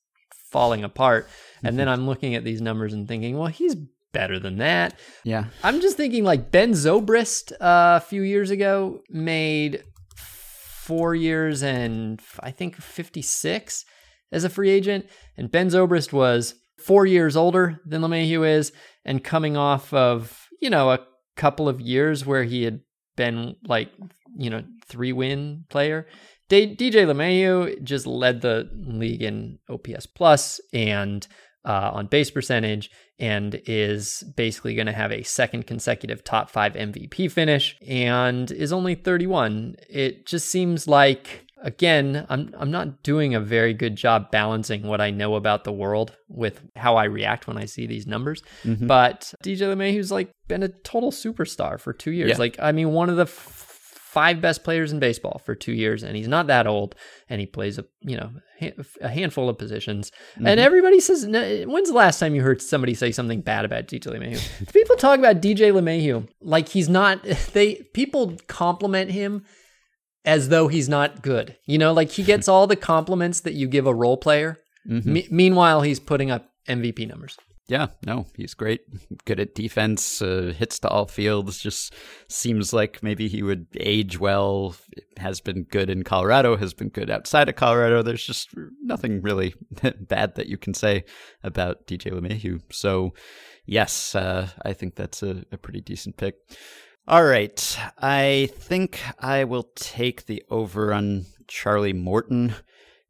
falling apart. And then I'm looking at these numbers and thinking, well, he's better than that. Yeah. I'm just thinking like Ben Zobrist uh, a few years ago made four years and I think 56 as a free agent. And Ben Zobrist was four years older than LeMahieu is and coming off of, you know, a couple of years where he had been like, you know, three win player. D- DJ LeMahieu just led the league in OPS plus and uh, on base percentage and is basically going to have a second consecutive top five MVP finish and is only 31. It just seems like again, I'm I'm not doing a very good job balancing what I know about the world with how I react when I see these numbers. Mhm. But DJ LeMahieu's like been a total superstar for two years. Yeah. Like I mean, one of the f- five best players in baseball for two years, and he's not that old, and he plays a you know a handful of positions. Mm-hmm. And everybody says, when's the last time you heard somebody say something bad about DJ LeMahieu? people talk about DJ LeMahieu like he's not. They people compliment him as though he's not good. You know, like he gets all the compliments that you give a role player. Mhm. Me- meanwhile, he's putting up MVP numbers. Yeah, no, he's great. Good at defense, uh, hits to all fields. Just seems like maybe he would age well. Has been good in Colorado, has been good outside of Colorado. There's just nothing really bad that you can say about DJ LeMahieu. So, yes, uh, I think that's a, a pretty decent pick. All right, I think I will take the over on Charlie Morton.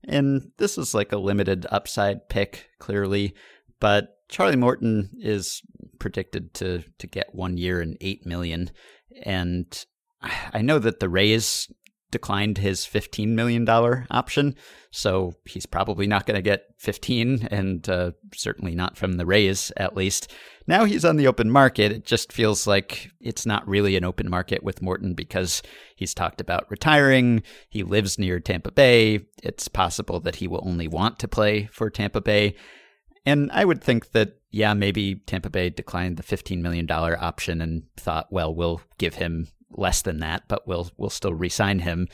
And this is like a limited upside pick, clearly, but Charlie Morton is predicted to to get one year and eight million, and I know that the Rays declined his fifteen million dollar option, so he's probably not going to get fifteen, and uh, certainly not from the Rays at least. Now he's on the open market. It just feels like it's not really an open market with Morton because he's talked about retiring. He lives near Tampa Bay. It's possible that he will only want to play for Tampa Bay. And I would think that, yeah, maybe Tampa Bay declined the $15 million option and thought, well, we'll give him less than that, but we'll we'll still re-sign him.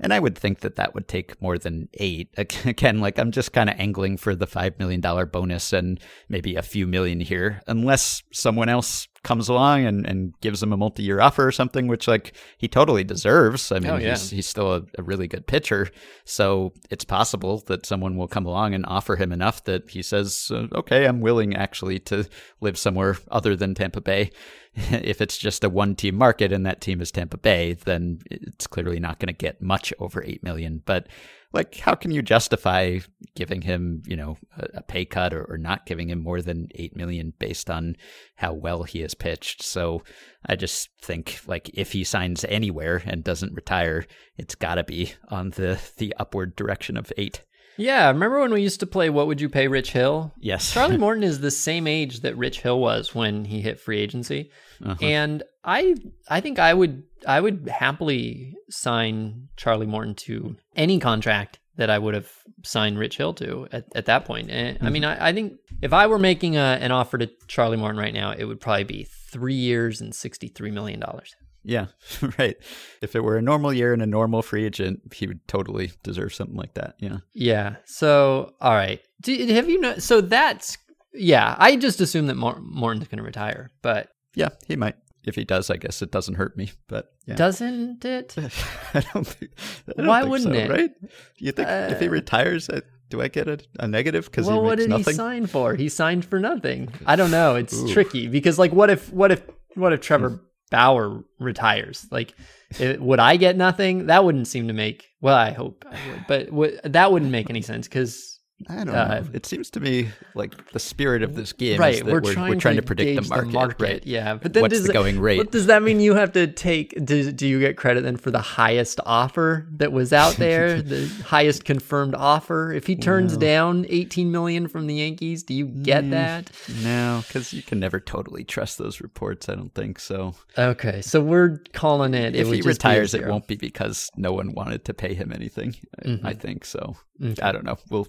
And I would think that that would take more than eight. Again, like I'm just kind of angling for the $5 million bonus and maybe a few million here, unless someone else comes along and, and gives him a multi year offer or something, which like he totally deserves. I mean, Oh, yeah. he's, he's still a, a really good pitcher. So it's possible that someone will come along and offer him enough that he says, uh, okay, I'm willing actually to live somewhere other than Tampa Bay. if it's just a one team market and that team is Tampa Bay, then it's clearly not going to get much over 8 million. But like, how can you justify giving him, you know, a, pay cut or, or not giving him more than 8 million based on how well he has pitched? So I just think like if he signs anywhere and doesn't retire, it's got to be on the, the upward direction of eight. Yeah, remember when we used to play What Would You Pay Rich Hill? Yes. Charlie Morton is the same age that Rich Hill was when he hit free agency. Uh-huh. And I I think I would I would happily sign Charlie Morton to any contract that I would have signed Rich Hill to at, at that point. And I mean I, I think if I were making a, an offer to Charlie Morton right now, it would probably be three years and sixty three million dollars. Yeah, right. If it were a normal year and a normal free agent, he would totally deserve something like that. Yeah. Yeah. So, all right. Do, have you know? So that's yeah. I just assume that Mor- Morton's going to retire, but Yeah, he might. If he does, I guess it doesn't hurt me. But yeah. doesn't it? I don't think. I don't Why wouldn't so, it? Right? You think if he Uh, retires, uh, do I get a, a negative because Well, he what did nothing? he sign for? He signed for nothing. I don't know. It's Ooh. tricky because, like, what if, what if, what if Trevor Bauer retires? Like, it, would I get nothing? That wouldn't seem to make. Well, I hope I would, but w- that wouldn't make any sense because I don't Uh, know. It seems to me like the spirit of this game right is that we're, we're, trying, we're trying to, to predict gauge the market, right? yeah but then What's does the going rate? what does that mean you have to take do, do you get credit then for the highest offer that was out there the highest confirmed offer if he turns down 18 million from the yankees do you Mm. get that No, because you can never totally trust those reports. I don't think so. okay so we're calling it if it he just be a retires, it won't be because no one wanted to pay him anything. Mm-hmm. I think so. I don't know. Well,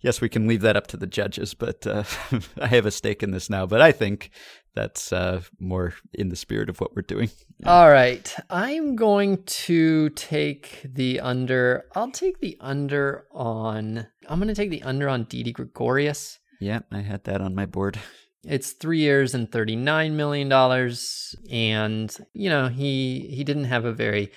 yes, we can leave that up to the judges, but uh, I have a stake in this now. But I think that's uh, more in the spirit of what we're doing. All right. I'm going to take the under. I'll take the under on. I'm going to take the under on Didi Gregorius. Yeah, I had that on my board. It's three years and thirty nine million dollars, and you know he he didn't have a very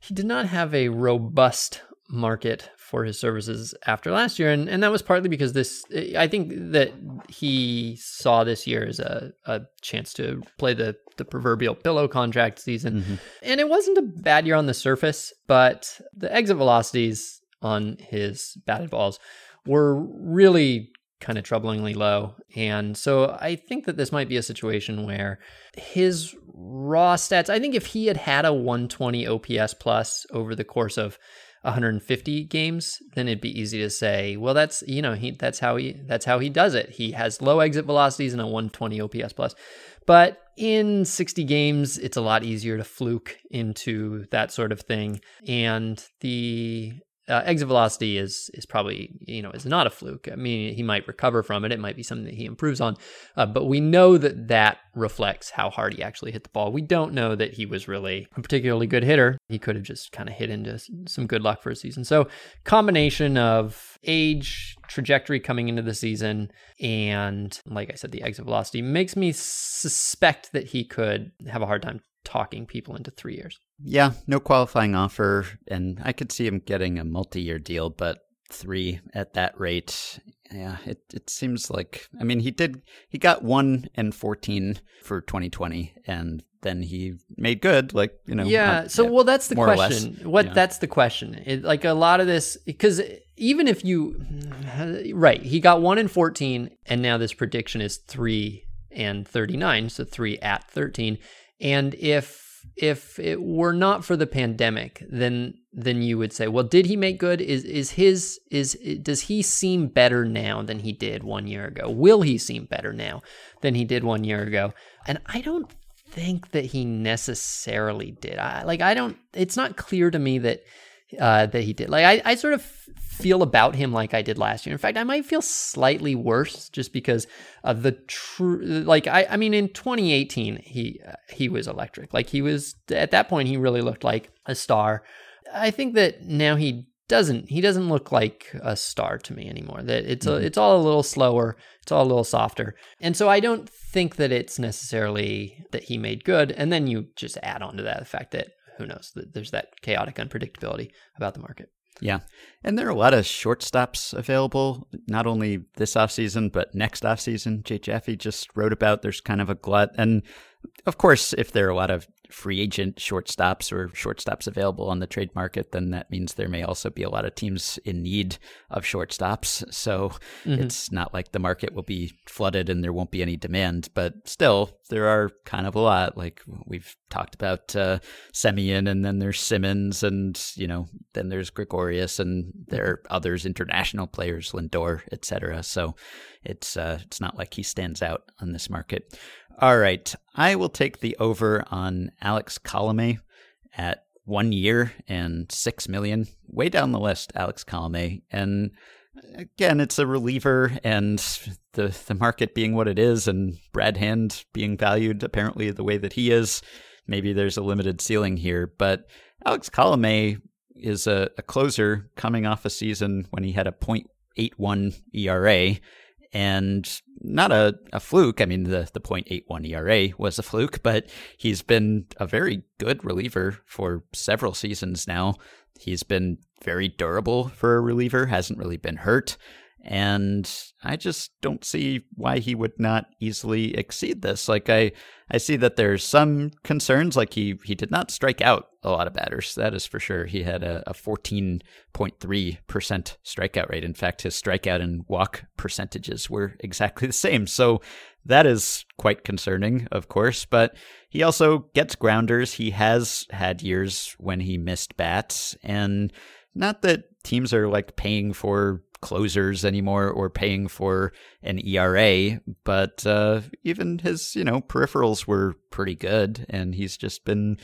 he did not have a robust market for his services after last year, and and that was partly because this I think that he saw this year as a a chance to play the the proverbial pillow contract season, mm-hmm. and it wasn't a bad year on the surface, but the exit velocities on his batted balls were really kind of troublingly low. And so I think that this might be a situation where his raw stats, I think if he had had a 120 OPS plus over the course of 150 games, then it'd be easy to say, well, that's, you know, he, that's how he, that's how he does it. He has low exit velocities and a 120 OPS plus. But in 60 games, it's a lot easier to fluke into that sort of thing. And the uh, exit velocity is is probably you know is not a fluke. I mean, he might recover from it. It might be something that he improves on, uh, but we know that that reflects how hard he actually hit the ball. We don't know that he was really a particularly good hitter. He could have just kind of hit into some good luck for a season. So combination of age, trajectory coming into the season, and like I said, the exit velocity makes me suspect that he could have a hard time talking people into three years. Yeah, no qualifying offer, and I could see him getting a multi-year deal, but three at that rate, yeah, it it seems like. I mean, he did he got one and fourteen for 2020, and then he made good, like you know. yeah uh, so well that's the or less, question what yeah. that's the question it, like a lot of this because even if you right he got 1 and 14 and now this prediction is 3 and 39 so 3 at 13 and if if it were not for the pandemic then then you would say well did he make good? Is is his is does he seem better now than he did 1 year ago? Will he seem better now than he did 1 year ago? And i don't think that he necessarily did. I like I don't it's not clear to me that uh that he did. Like I, I sort of feel about him like I did last year. In fact, I might feel slightly worse just because of the true like I I mean in 2018 he uh, he was electric. Like he was at that point he really looked like a star. I think that now he doesn't he doesn't look like a star to me anymore that it's a, it's all a little slower it's all a little softer and so i don't think that it's necessarily that he made good and then you just add on to that the fact that who knows there's that chaotic unpredictability about the market Yeah. And there are a lot of shortstops available, not only this offseason, but next offseason. Jay Jaffe just wrote about there's kind of a glut. And of course, if there are a lot of free agent shortstops or shortstops available on the trade market, then that means there may also be a lot of teams in need of shortstops. So it's not like the market will be flooded and there won't be any demand. But still, there are kind of a lot. Like we've talked about uh, Semien, and then there's Simmons, and you know, then there's Gregorius, and there are others, international players, Lindor, etc. So it's uh, it's not like he stands out on this market. All right, I will take the over on Alex Colome at one year and six million, way down the list. Alex Colome, and again, it's a reliever, and the the market being what it is, and Brad Hand being valued apparently the way that he is, maybe there's a limited ceiling here. But Alex Colome is a, a closer coming off a season when he had a .81 ERA and not a, a fluke. I mean, the, the .81 ERA was a fluke, but he's been a very good reliever for several seasons now. He's been very durable for a reliever, hasn't really been hurt. And I just don't see why he would not easily exceed this. Like I, I see that there's some concerns. Like he he did not strike out a lot of batters. That is for sure. He had a, a 14.3% strikeout rate. In fact, his strikeout and walk percentages were exactly the same. So that is quite concerning, of course. But he also gets grounders. He has had years when he missed bats. And not that teams are like paying for closers anymore or paying for an ERA, but uh, even his, you know, peripherals were pretty good, and he's just been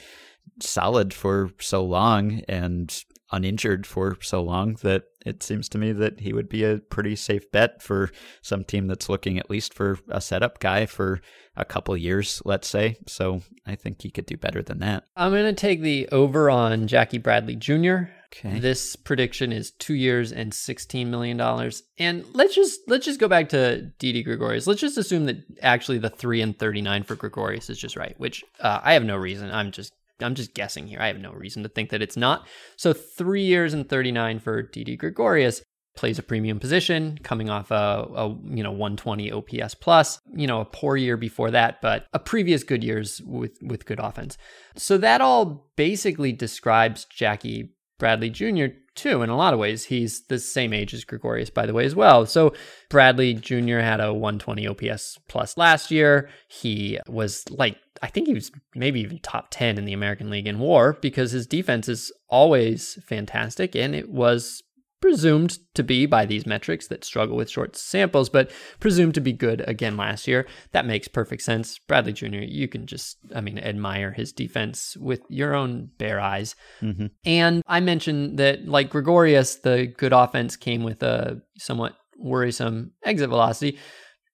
solid for so long and uninjured for so long that it seems to me that he would be a pretty safe bet for some team that's looking at least for a setup guy for a couple years, let's say. So I think he could do better than that. I'm going to take the over on Jackie Bradley Jr. Okay. This prediction is two years and sixteen million dollars. And let's just let's just go back to Didi Gregorius. Let's just assume that actually the three and thirty nine for Gregorius is just right, which uh, I have no reason. I'm just I'm just guessing here. I have no reason to think that it's not. So three years and thirty nine for Didi Gregorius plays a premium position, coming off a, a, you know 120 OPS plus. You know a poor year before that, but a previous good years with with good offense. So that all basically describes Jackie Bradley Jr. too. In a lot of ways, he's the same age as Gregorius, by the way, as well. So Bradley Jr. had a 120 OPS plus last year. He was like, I think he was maybe even top 10 in the American League in WAR because his defense is always fantastic, and it was presumed to be by these metrics that struggle with short samples, but presumed to be good again last year. That makes perfect sense. Bradley Jr., you can just, I mean, admire his defense with your own bare eyes. Mm-hmm. And I mentioned that, like Gregorius, the good offense came with a somewhat worrisome exit velocity.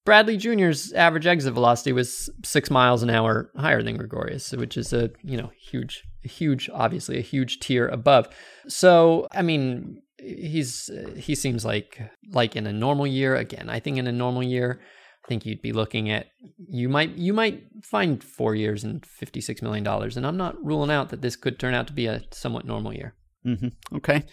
Bradley Jr.'s average exit velocity was six miles an hour higher than Gregorius, which is a you know huge, huge, obviously a huge tier above. So I mean, he's he seems like like in a normal year. Again i think in a normal year i think you'd be looking at you might you might find four years and 56 million dollars. And i'm not ruling out that this could turn out to be a somewhat normal year. Mm-hmm. okay.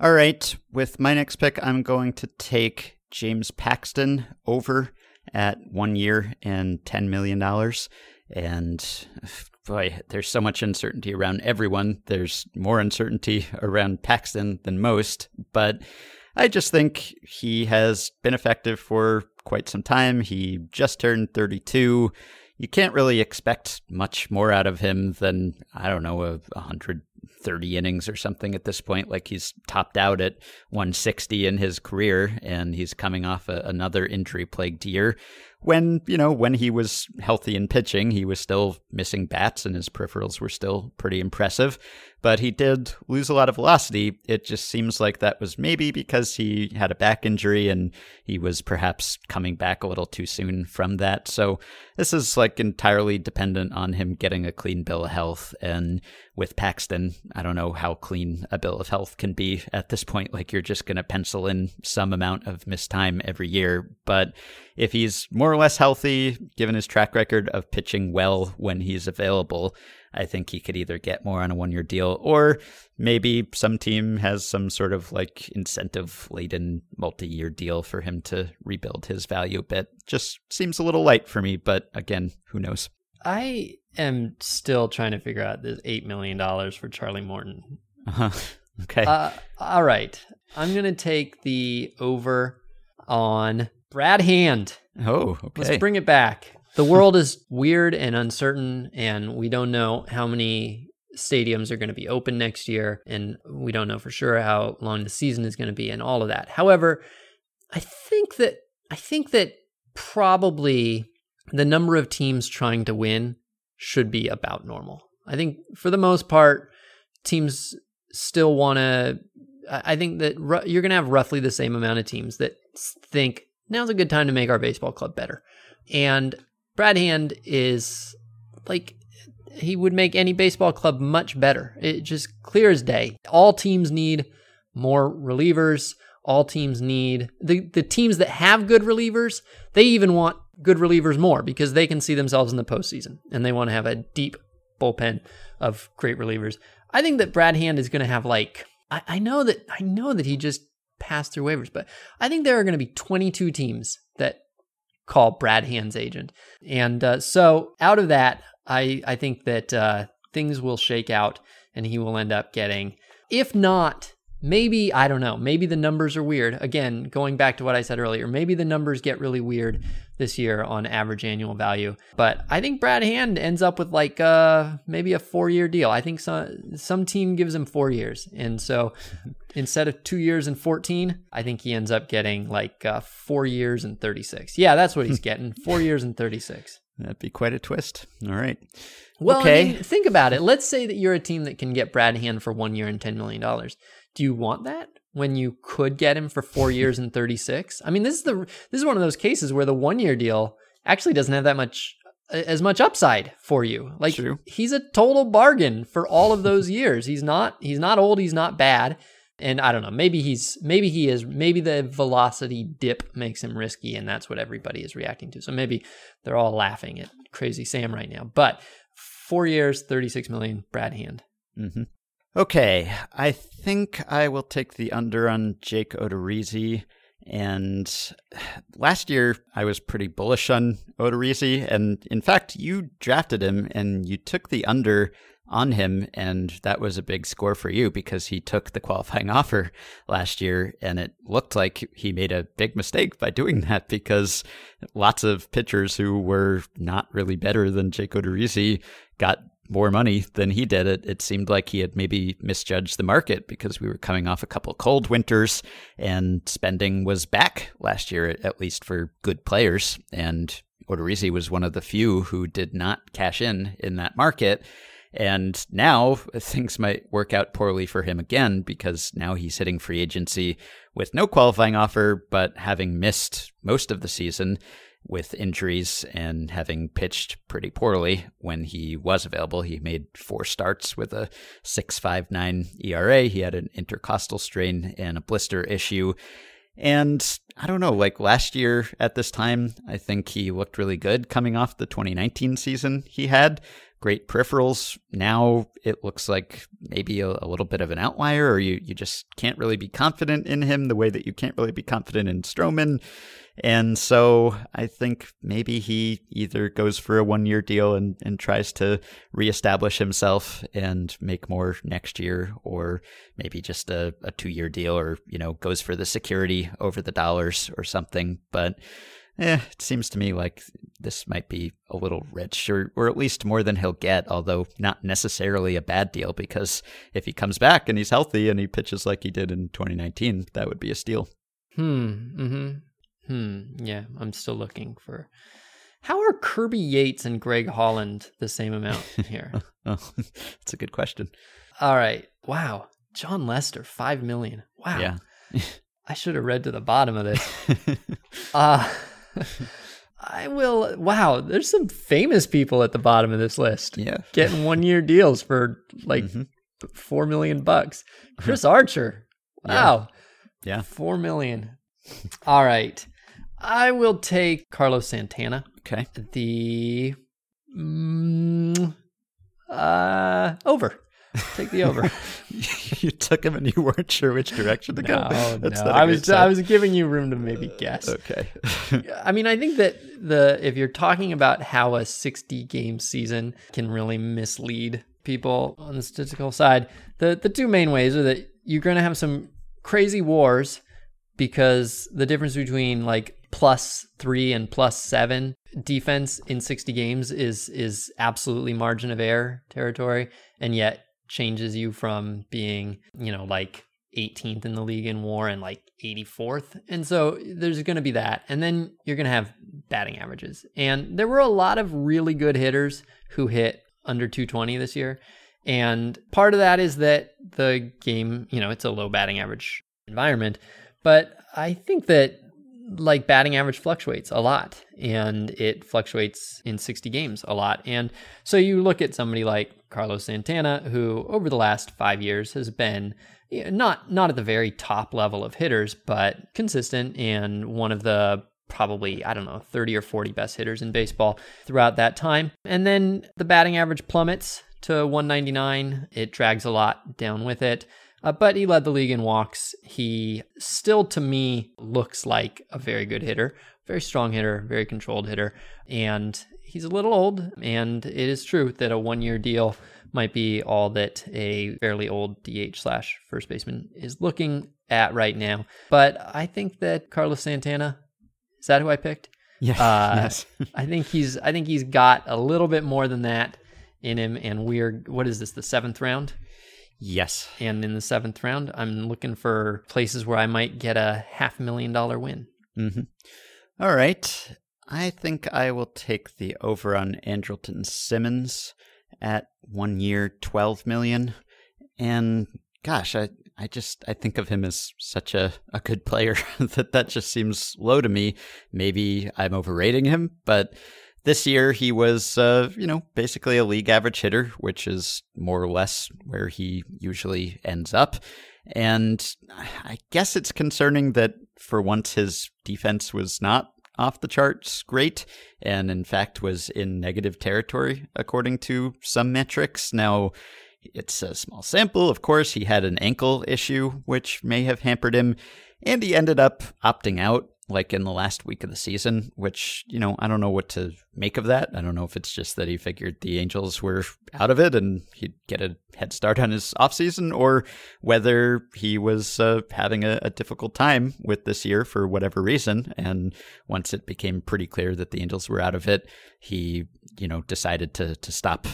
All right. With my next pick i'm going to take james paxton over at one year and 10 million dollars and boy, there's so much uncertainty around everyone. There's more uncertainty around Paxton than most, but I just think he has been effective for quite some time. He just turned 32. You can't really expect much more out of him than, I don't know, a 130 innings or something at this point. Like he's topped out at 160 in his career, and he's coming off a, another injury plagued year when, you know, when he was healthy and pitching, he was still missing bats and his peripherals were still pretty impressive but he did lose a lot of velocity. It just seems like that was maybe because he had a back injury and he was perhaps coming back a little too soon from that. So this is like entirely dependent on him getting a clean bill of health. And with Paxton, I don't know how clean a bill of health can be at this point. Like you're just going to pencil in some amount of missed time every year. But if he's more or less healthy, given his track record of pitching well when he's available, I think he could either get more on a one year deal or maybe some team has some sort of like incentive laden multi year deal for him to rebuild his value a bit. Just seems a little light for me, but again, who knows? I am still trying to figure out this $8 million for Charlie Morton. Uh-huh. Okay. Uh, all right. I'm going to take the over on Brad Hand. Oh, okay. Let's bring it back the world is weird and uncertain, and we don't know how many stadiums are going to be open next year, and we don't know for sure how long the season is going to be, and all of that. However, I think that I think that probably the number of teams trying to win should be about normal. I think for the most part, teams still want to. I think that you're going to have roughly the same amount of teams that think now's a good time to make our baseball club better. And Brad Hand is like he would make any baseball club much better. It just clear as day. All teams need more relievers. All teams need the the teams that have good relievers. They even want good relievers more because they can see themselves in the postseason and they want to have a deep bullpen of great relievers. I think that Brad Hand is going to have like I, I know that I know that he just pass through waivers. But I think there are going to be 22 teams that call Brad Hand's agent. And uh, so out of that, I, I think that uh, things will shake out and he will end up getting, if not maybe i don't know maybe the numbers are weird again going back to what i said earlier maybe the numbers get really weird this year on average annual value but i think brad hand ends up with like uh maybe a four year deal i think some some team gives him four years and so instead of two years and 14 i think he ends up getting like uh, four years and 36 yeah that's what he's getting four years and 36 That'd be quite a twist. All right. well, okay. I mean, think about it. Let's say that you're a team that can get Brad Hand for one year and $10 million. Do you want that when you could get him for four years and 36? I mean, this is the this is one of those cases where the one year deal actually doesn't have that much as much upside for you. Like True. he's a total bargain for all of those years. He's not he's not old, he's not bad. And I don't know, maybe he's maybe he is maybe the velocity dip makes him risky and that's what everybody is reacting to. So maybe they're all laughing at crazy Sam right now. But 4 years, 36 million Brad Hand. Mm-hmm. Okay, I think I will take the under on Jake Odorizzi. And last year, I was pretty bullish on Odorizzi. And in fact, you drafted him and you took the under on him. And that was a big score for you because he took the qualifying offer last year. And it looked like he made a big mistake by doing that because lots of pitchers who were not really better than Jake Odorizzi got more money than he did. It, it seemed like he had maybe misjudged the market because we were coming off a couple cold winters and spending was back last year, at least for good players. And Odorizzi was one of the few who did not cash in in that market. And now things might work out poorly for him again because now he's hitting free agency with no qualifying offer, but having missed most of the season with injuries and having pitched pretty poorly when he was available. He made four starts with a 6.59 ERA. He had an intercostal strain and a blister issue. And I don't know, like last year at this time, I think he looked really good coming off the 2019 season he had. Great peripherals. Now it looks like maybe a, a, little bit of an outlier, or you, you just can't really be confident in him the way that you can't really be confident in Stroman. And so I think maybe he either goes for a one year deal and, and tries to reestablish himself and make more next year, or maybe just a, a two year deal or, you know, goes for the security over the dollars or something. But eh, it seems to me like this might be a little rich, or, or at least more than he'll get, although not necessarily a bad deal, because if he comes back and he's healthy and he pitches like he did in 2019, that would be a steal. Hmm. Mm-hmm. Hmm. Yeah, I'm still looking for. How are Kirby Yates and Greg Holland the same amount here? oh, that's a good question. All right. Wow. Jon Lester, five million. Wow. Yeah. I should have read to the bottom of this. uh I will. Wow, there's some famous people at the bottom of this list. Yeah, getting one year deals for like mm-hmm. four million bucks. Chris Archer. Wow. Yeah. yeah. Four million. All right. I will take Carlos Santana. Okay. The mm, uh over. Take the over. you took him and you weren't sure which direction to no, go. That's no, I was sign. I was giving you room to maybe guess. Okay. I mean, I think that the if you're talking about how a 60 game season can really mislead people on the statistical side, the the two main ways are that you're going to have some crazy wars because the difference between like plus three and plus seven defense in 60 games is is absolutely margin of error territory and yet changes you from being you know like 18th in the league in war and like 84th and so there's going to be that. And then you're going to have batting averages. And there were a lot of really good hitters who hit under 220 this year. And part of that is that the game you know it's a low batting average environment. But I think that like batting average fluctuates a lot and it fluctuates in 60 games a lot. And so you look at somebody like Carlos Santana, who over the last five years has been not not at the very top level of hitters, but consistent and one of the probably, I don't know, 30 or 40 best hitters in baseball throughout that time. And then the batting average plummets to 199. It drags a lot down with it. Uh, but he led the league in walks. He still, to me, looks like a very good hitter, very strong hitter, very controlled hitter. And he's a little old. And it is true that a one year deal might be all that a fairly old DH slash first baseman is looking at right now. But I think that Carlos Santana, is that who I picked? Yeah. Uh, yes. I think he's I think he's got a little bit more than that in him and we're what is this the 7th round yes. and in the 7th round I'm looking for places where I might get a half million dollar win. hmm All right. I think I will take the over on Andrelton Simmons at one year, 12 million. And gosh, I, I just, I think of him as such a, a good player that that just seems low to me. Maybe I'm overrating him, but this year he was, uh, you know, basically a league average hitter, which is more or less where he usually ends up. And I guess it's concerning that for once his defense was not off the charts great and in fact was in negative territory according to some metrics. Now, it's a small sample, of course. He had an ankle issue, which may have hampered him, and he ended up opting out like in the last week of the season, which, you know, I don't know what to make of that. I don't know if it's just that he figured the Angels were out of it and he'd get a head start on his offseason, or whether he was uh, having a, a difficult time with this year for whatever reason. And once it became pretty clear that the Angels were out of it, he, you know, decided to to stop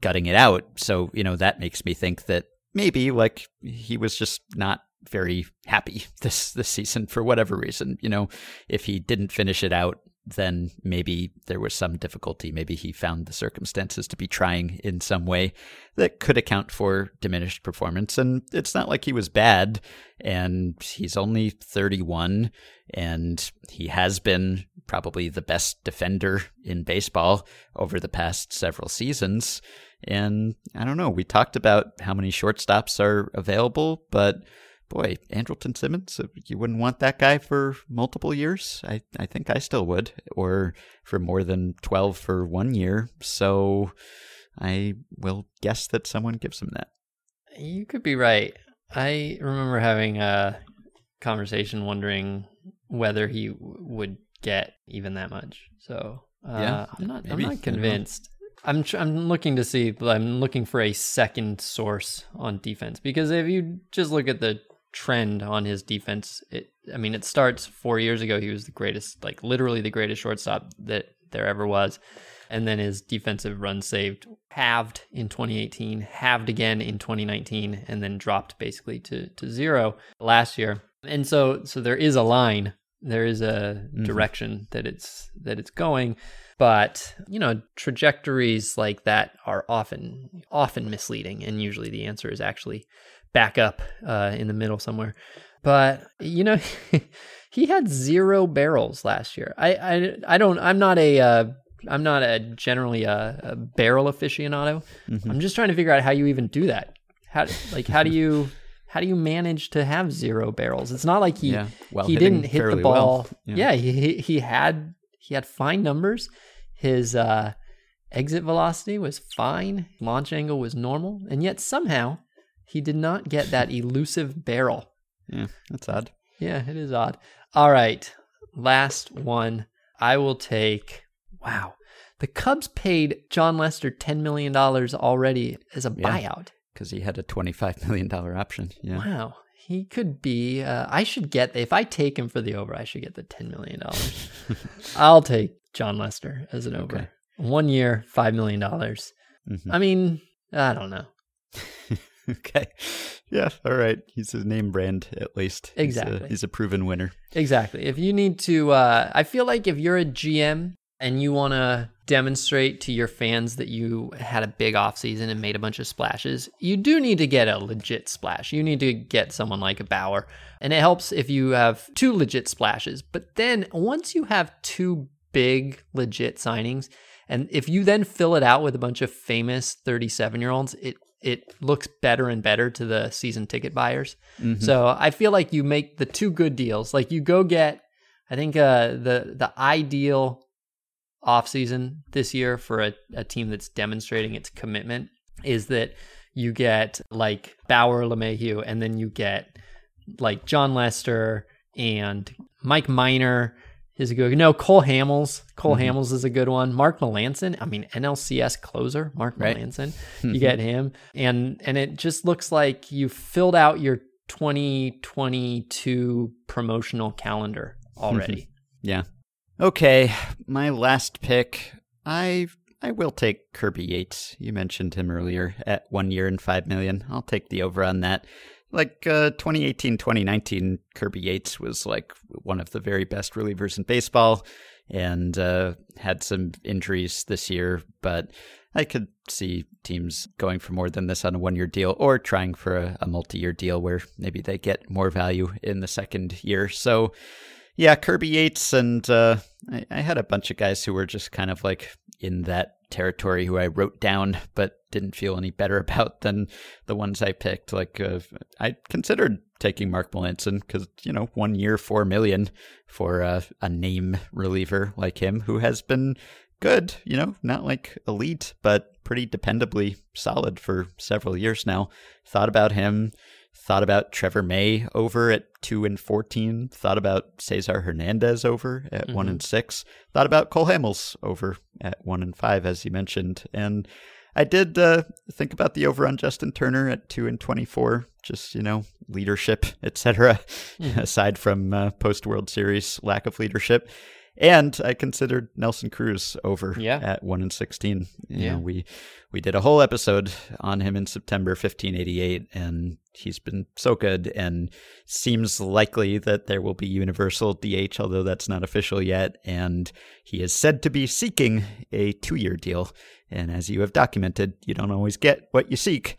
gutting it out. So, you know, that makes me think that maybe like he was just not very happy this this season for whatever reason. You know, if he didn't finish it out, then maybe there was some difficulty. Maybe he found the circumstances to be trying in some way that could account for diminished performance. And it's not like he was bad, and he's only 31, and he has been probably the best defender in baseball over the past several seasons. And I don't know, we talked about how many shortstops are available, but boy, Andrelton Simmons, uh, you wouldn't want that guy for multiple years. I, I think I still would, or for more than 12 for one year. So I will guess that someone gives him that. You could be right. I remember having a conversation wondering whether he w- would get even that much. So uh, Yeah, I'm not. maybe. I'm don't convinced. I'm. Tr- I'm looking to see. I'm looking for a second source on defense because if you just look at the trend on his defense, it. I mean, it starts four years ago. He was the greatest, like literally the greatest shortstop that there ever was. And then his defensive run saved halved in 2018, halved again in 2019, and then dropped basically to, to zero last year. And so so there is a line, there is a Mhm. direction that it's that it's going. But you know, trajectories like that are often often misleading, and usually the answer is actually back up uh, in the middle somewhere. But you know, he had zero barrels last year. I I, I don't. I'm not a. Uh, I'm not a generally a, a barrel aficionado. Mhm. I'm just trying to figure out how you even do that. How like how do you how do you manage to have zero barrels? It's not like he yeah, well, he didn't hit the ball. well. Yeah, he he- he had he had fine numbers. His uh, exit velocity was fine. Launch angle was normal, and yet somehow he did not get that elusive barrel. yeah, that's odd. Yeah, it is odd. All right, last one. I will take. Wow, the Cubs paid Jon Lester ten million dollars already as a Yeah. buyout. Because he had a $25 million option. Yeah. Wow. He could be. Uh, I should get if I take him for the over. I should get the ten million dollars. I'll take Jon Lester as an over. Okay. One year, five million dollars. Mhm. I mean, I don't know. okay. Yeah. All right. He's a name brand at least. He's a- Exactly. He's a, proven winner. Exactly. If you need to, uh, I feel like if you're a GM and you want to demonstrate to your fans that you had a big offseason and made a bunch of splashes, you do need to get a legit splash. You need to get someone like a Bauer. And it helps if you have two legit splashes. But then once you have two big legit signings, and if you then fill it out with a bunch of famous 37 year olds, it it looks better and better to the season ticket buyers. Mhm. So I feel like you make the two good deals. Like you go get, I think uh, the the ideal offseason this year for a, a team that's demonstrating its commitment is that you get like Bauer LeMahieu, and then you get like Jon Lester and Mike Minor is a good no Cole Hamels. Cole Mhm. Hamels is a good one. Mark Melancon, I mean NLCS closer, Mark Right. Melancon. Mhm. You get him, and and it just looks like you filled out your 2022 promotional calendar already. Yeah. Okay, my last pick. I I will take Kirby Yates. You mentioned him earlier at one year and five million. I'll take the over on that. Like uh, 2018, 2019, Kirby Yates was like one of the very best relievers in baseball, and uh, had some injuries this year. But I could see teams going for more than this on a one-year deal, or trying for a, a multi-year deal where maybe they get more value in the second year. So yeah, Kirby Yates, and uh, I, I had a bunch of guys who were just kind of like in that territory who I wrote down, but didn't feel any better about than the ones I picked. Like uh, I considered taking Mark Melancon because you know one year four million for uh, a name reliever like him who has been good. You know, not like elite, but pretty dependably solid for several years now. Thought about him. Thought about Trevor May over at two and fourteen. Thought about Cesar Hernandez over at one Mhm. and six. Thought about Cole Hamels over at one and five, as you mentioned. And I did uh, think about the over on Justin Turner at two and twenty-four. Just you know, leadership, etc. Mhm. Aside from uh, post World Series lack of leadership. And I considered Nelson Cruz over Yeah. at one and sixteen. You Yeah. know, we we did a whole episode on him in September 1588, and he's been so good and seems likely that there will be universal DH, although that's not official yet. And he is said to be seeking a two year deal. And as you have documented, you don't always get what you seek.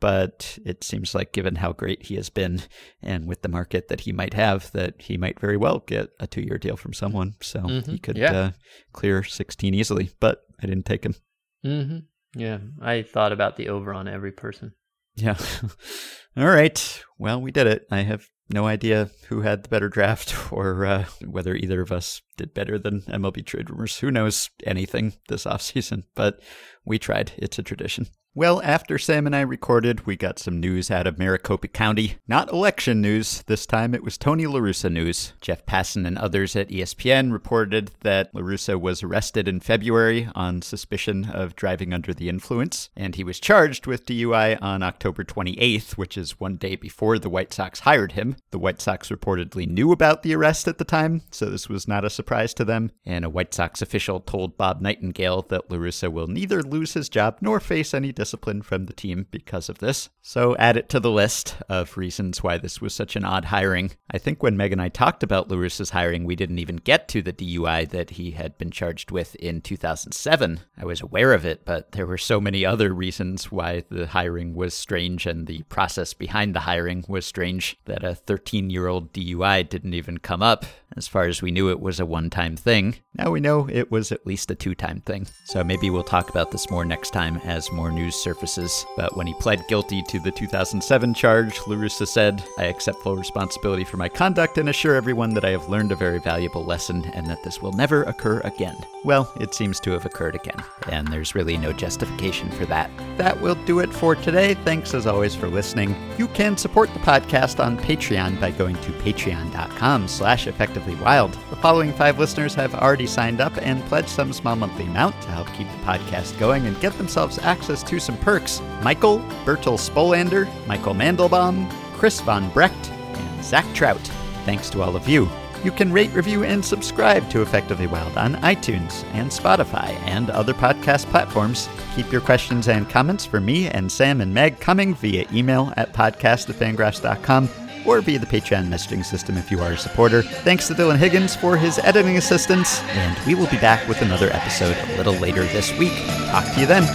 But it seems like, given how great he has been, and with the market that he might have, that he might very well get a two year deal from someone. So Mhm. he could Yeah. uh, clear 16 easily, but I didn't take him. hmm Yeah, I thought about the over on every person. Yeah. All right. Well, we did it. I have no idea who had the better draft or uh, whether either of us did better than MLB trade rumors. Who knows anything this offseason, but we tried. It's a tradition. Well, after Sam and I recorded, we got some news out of Maricopa County. Not election news. This time it was Tony La Russa news. Jeff Passan and others at ESPN reported that La Russa was arrested in February on suspicion of driving under the influence, and he was charged with DUI on October 28th, which is one day before the White Sox hired him. The White Sox reportedly knew about the arrest at the time, so this was not a surprise to them, and a White Sox official told Bob Nightingale that La Russa will neither lose his job nor face any discipline from the team because of this. So add it to the list of reasons why this was such an odd hiring. I think when Meg and I talked about La Russa's hiring, we didn't even get to the DUI that he had been charged with in 2007. I was aware of it, but there were so many other reasons why the hiring was strange and the process behind the hiring was strange that a 13 year old DUI didn't even come up. As far as we knew, it was a one time thing. Now we know it was at least a two time thing. So maybe we'll talk about this more next time as more news surfaces. But when he pled guilty to the 2007 charge, La Russa said, I accept full responsibility for my conduct and assure everyone that I have learned a very valuable lesson and that this will never occur again. Well, it seems to have occurred again, and there's really no justification for that. That will do it for today. Thanks as always for listening. You can support the podcast on Patreon by going to patreon.com slash effectivelywild. The following five listeners have already signed up and pledged some small monthly amount to help keep the podcast going and get themselves access to some perks. Michael, Bertel Spolander, Michael Mandelbaum, Chris Von Brecht, and Zach Trout. Thanks to all of you. You can rate, review, and subscribe to Effectively Wild on iTunes and Spotify and other podcast platforms. Keep your questions and comments for me and Sam and Meg coming via email at podcast@fangraphs.com or via the Patreon messaging system if you are a supporter. Thanks to Dylan Higgins for his editing assistance, and we will be back with another episode a little later this week. Talk to you then. To the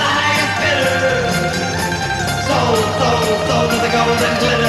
highest bidder. To the golden glitter.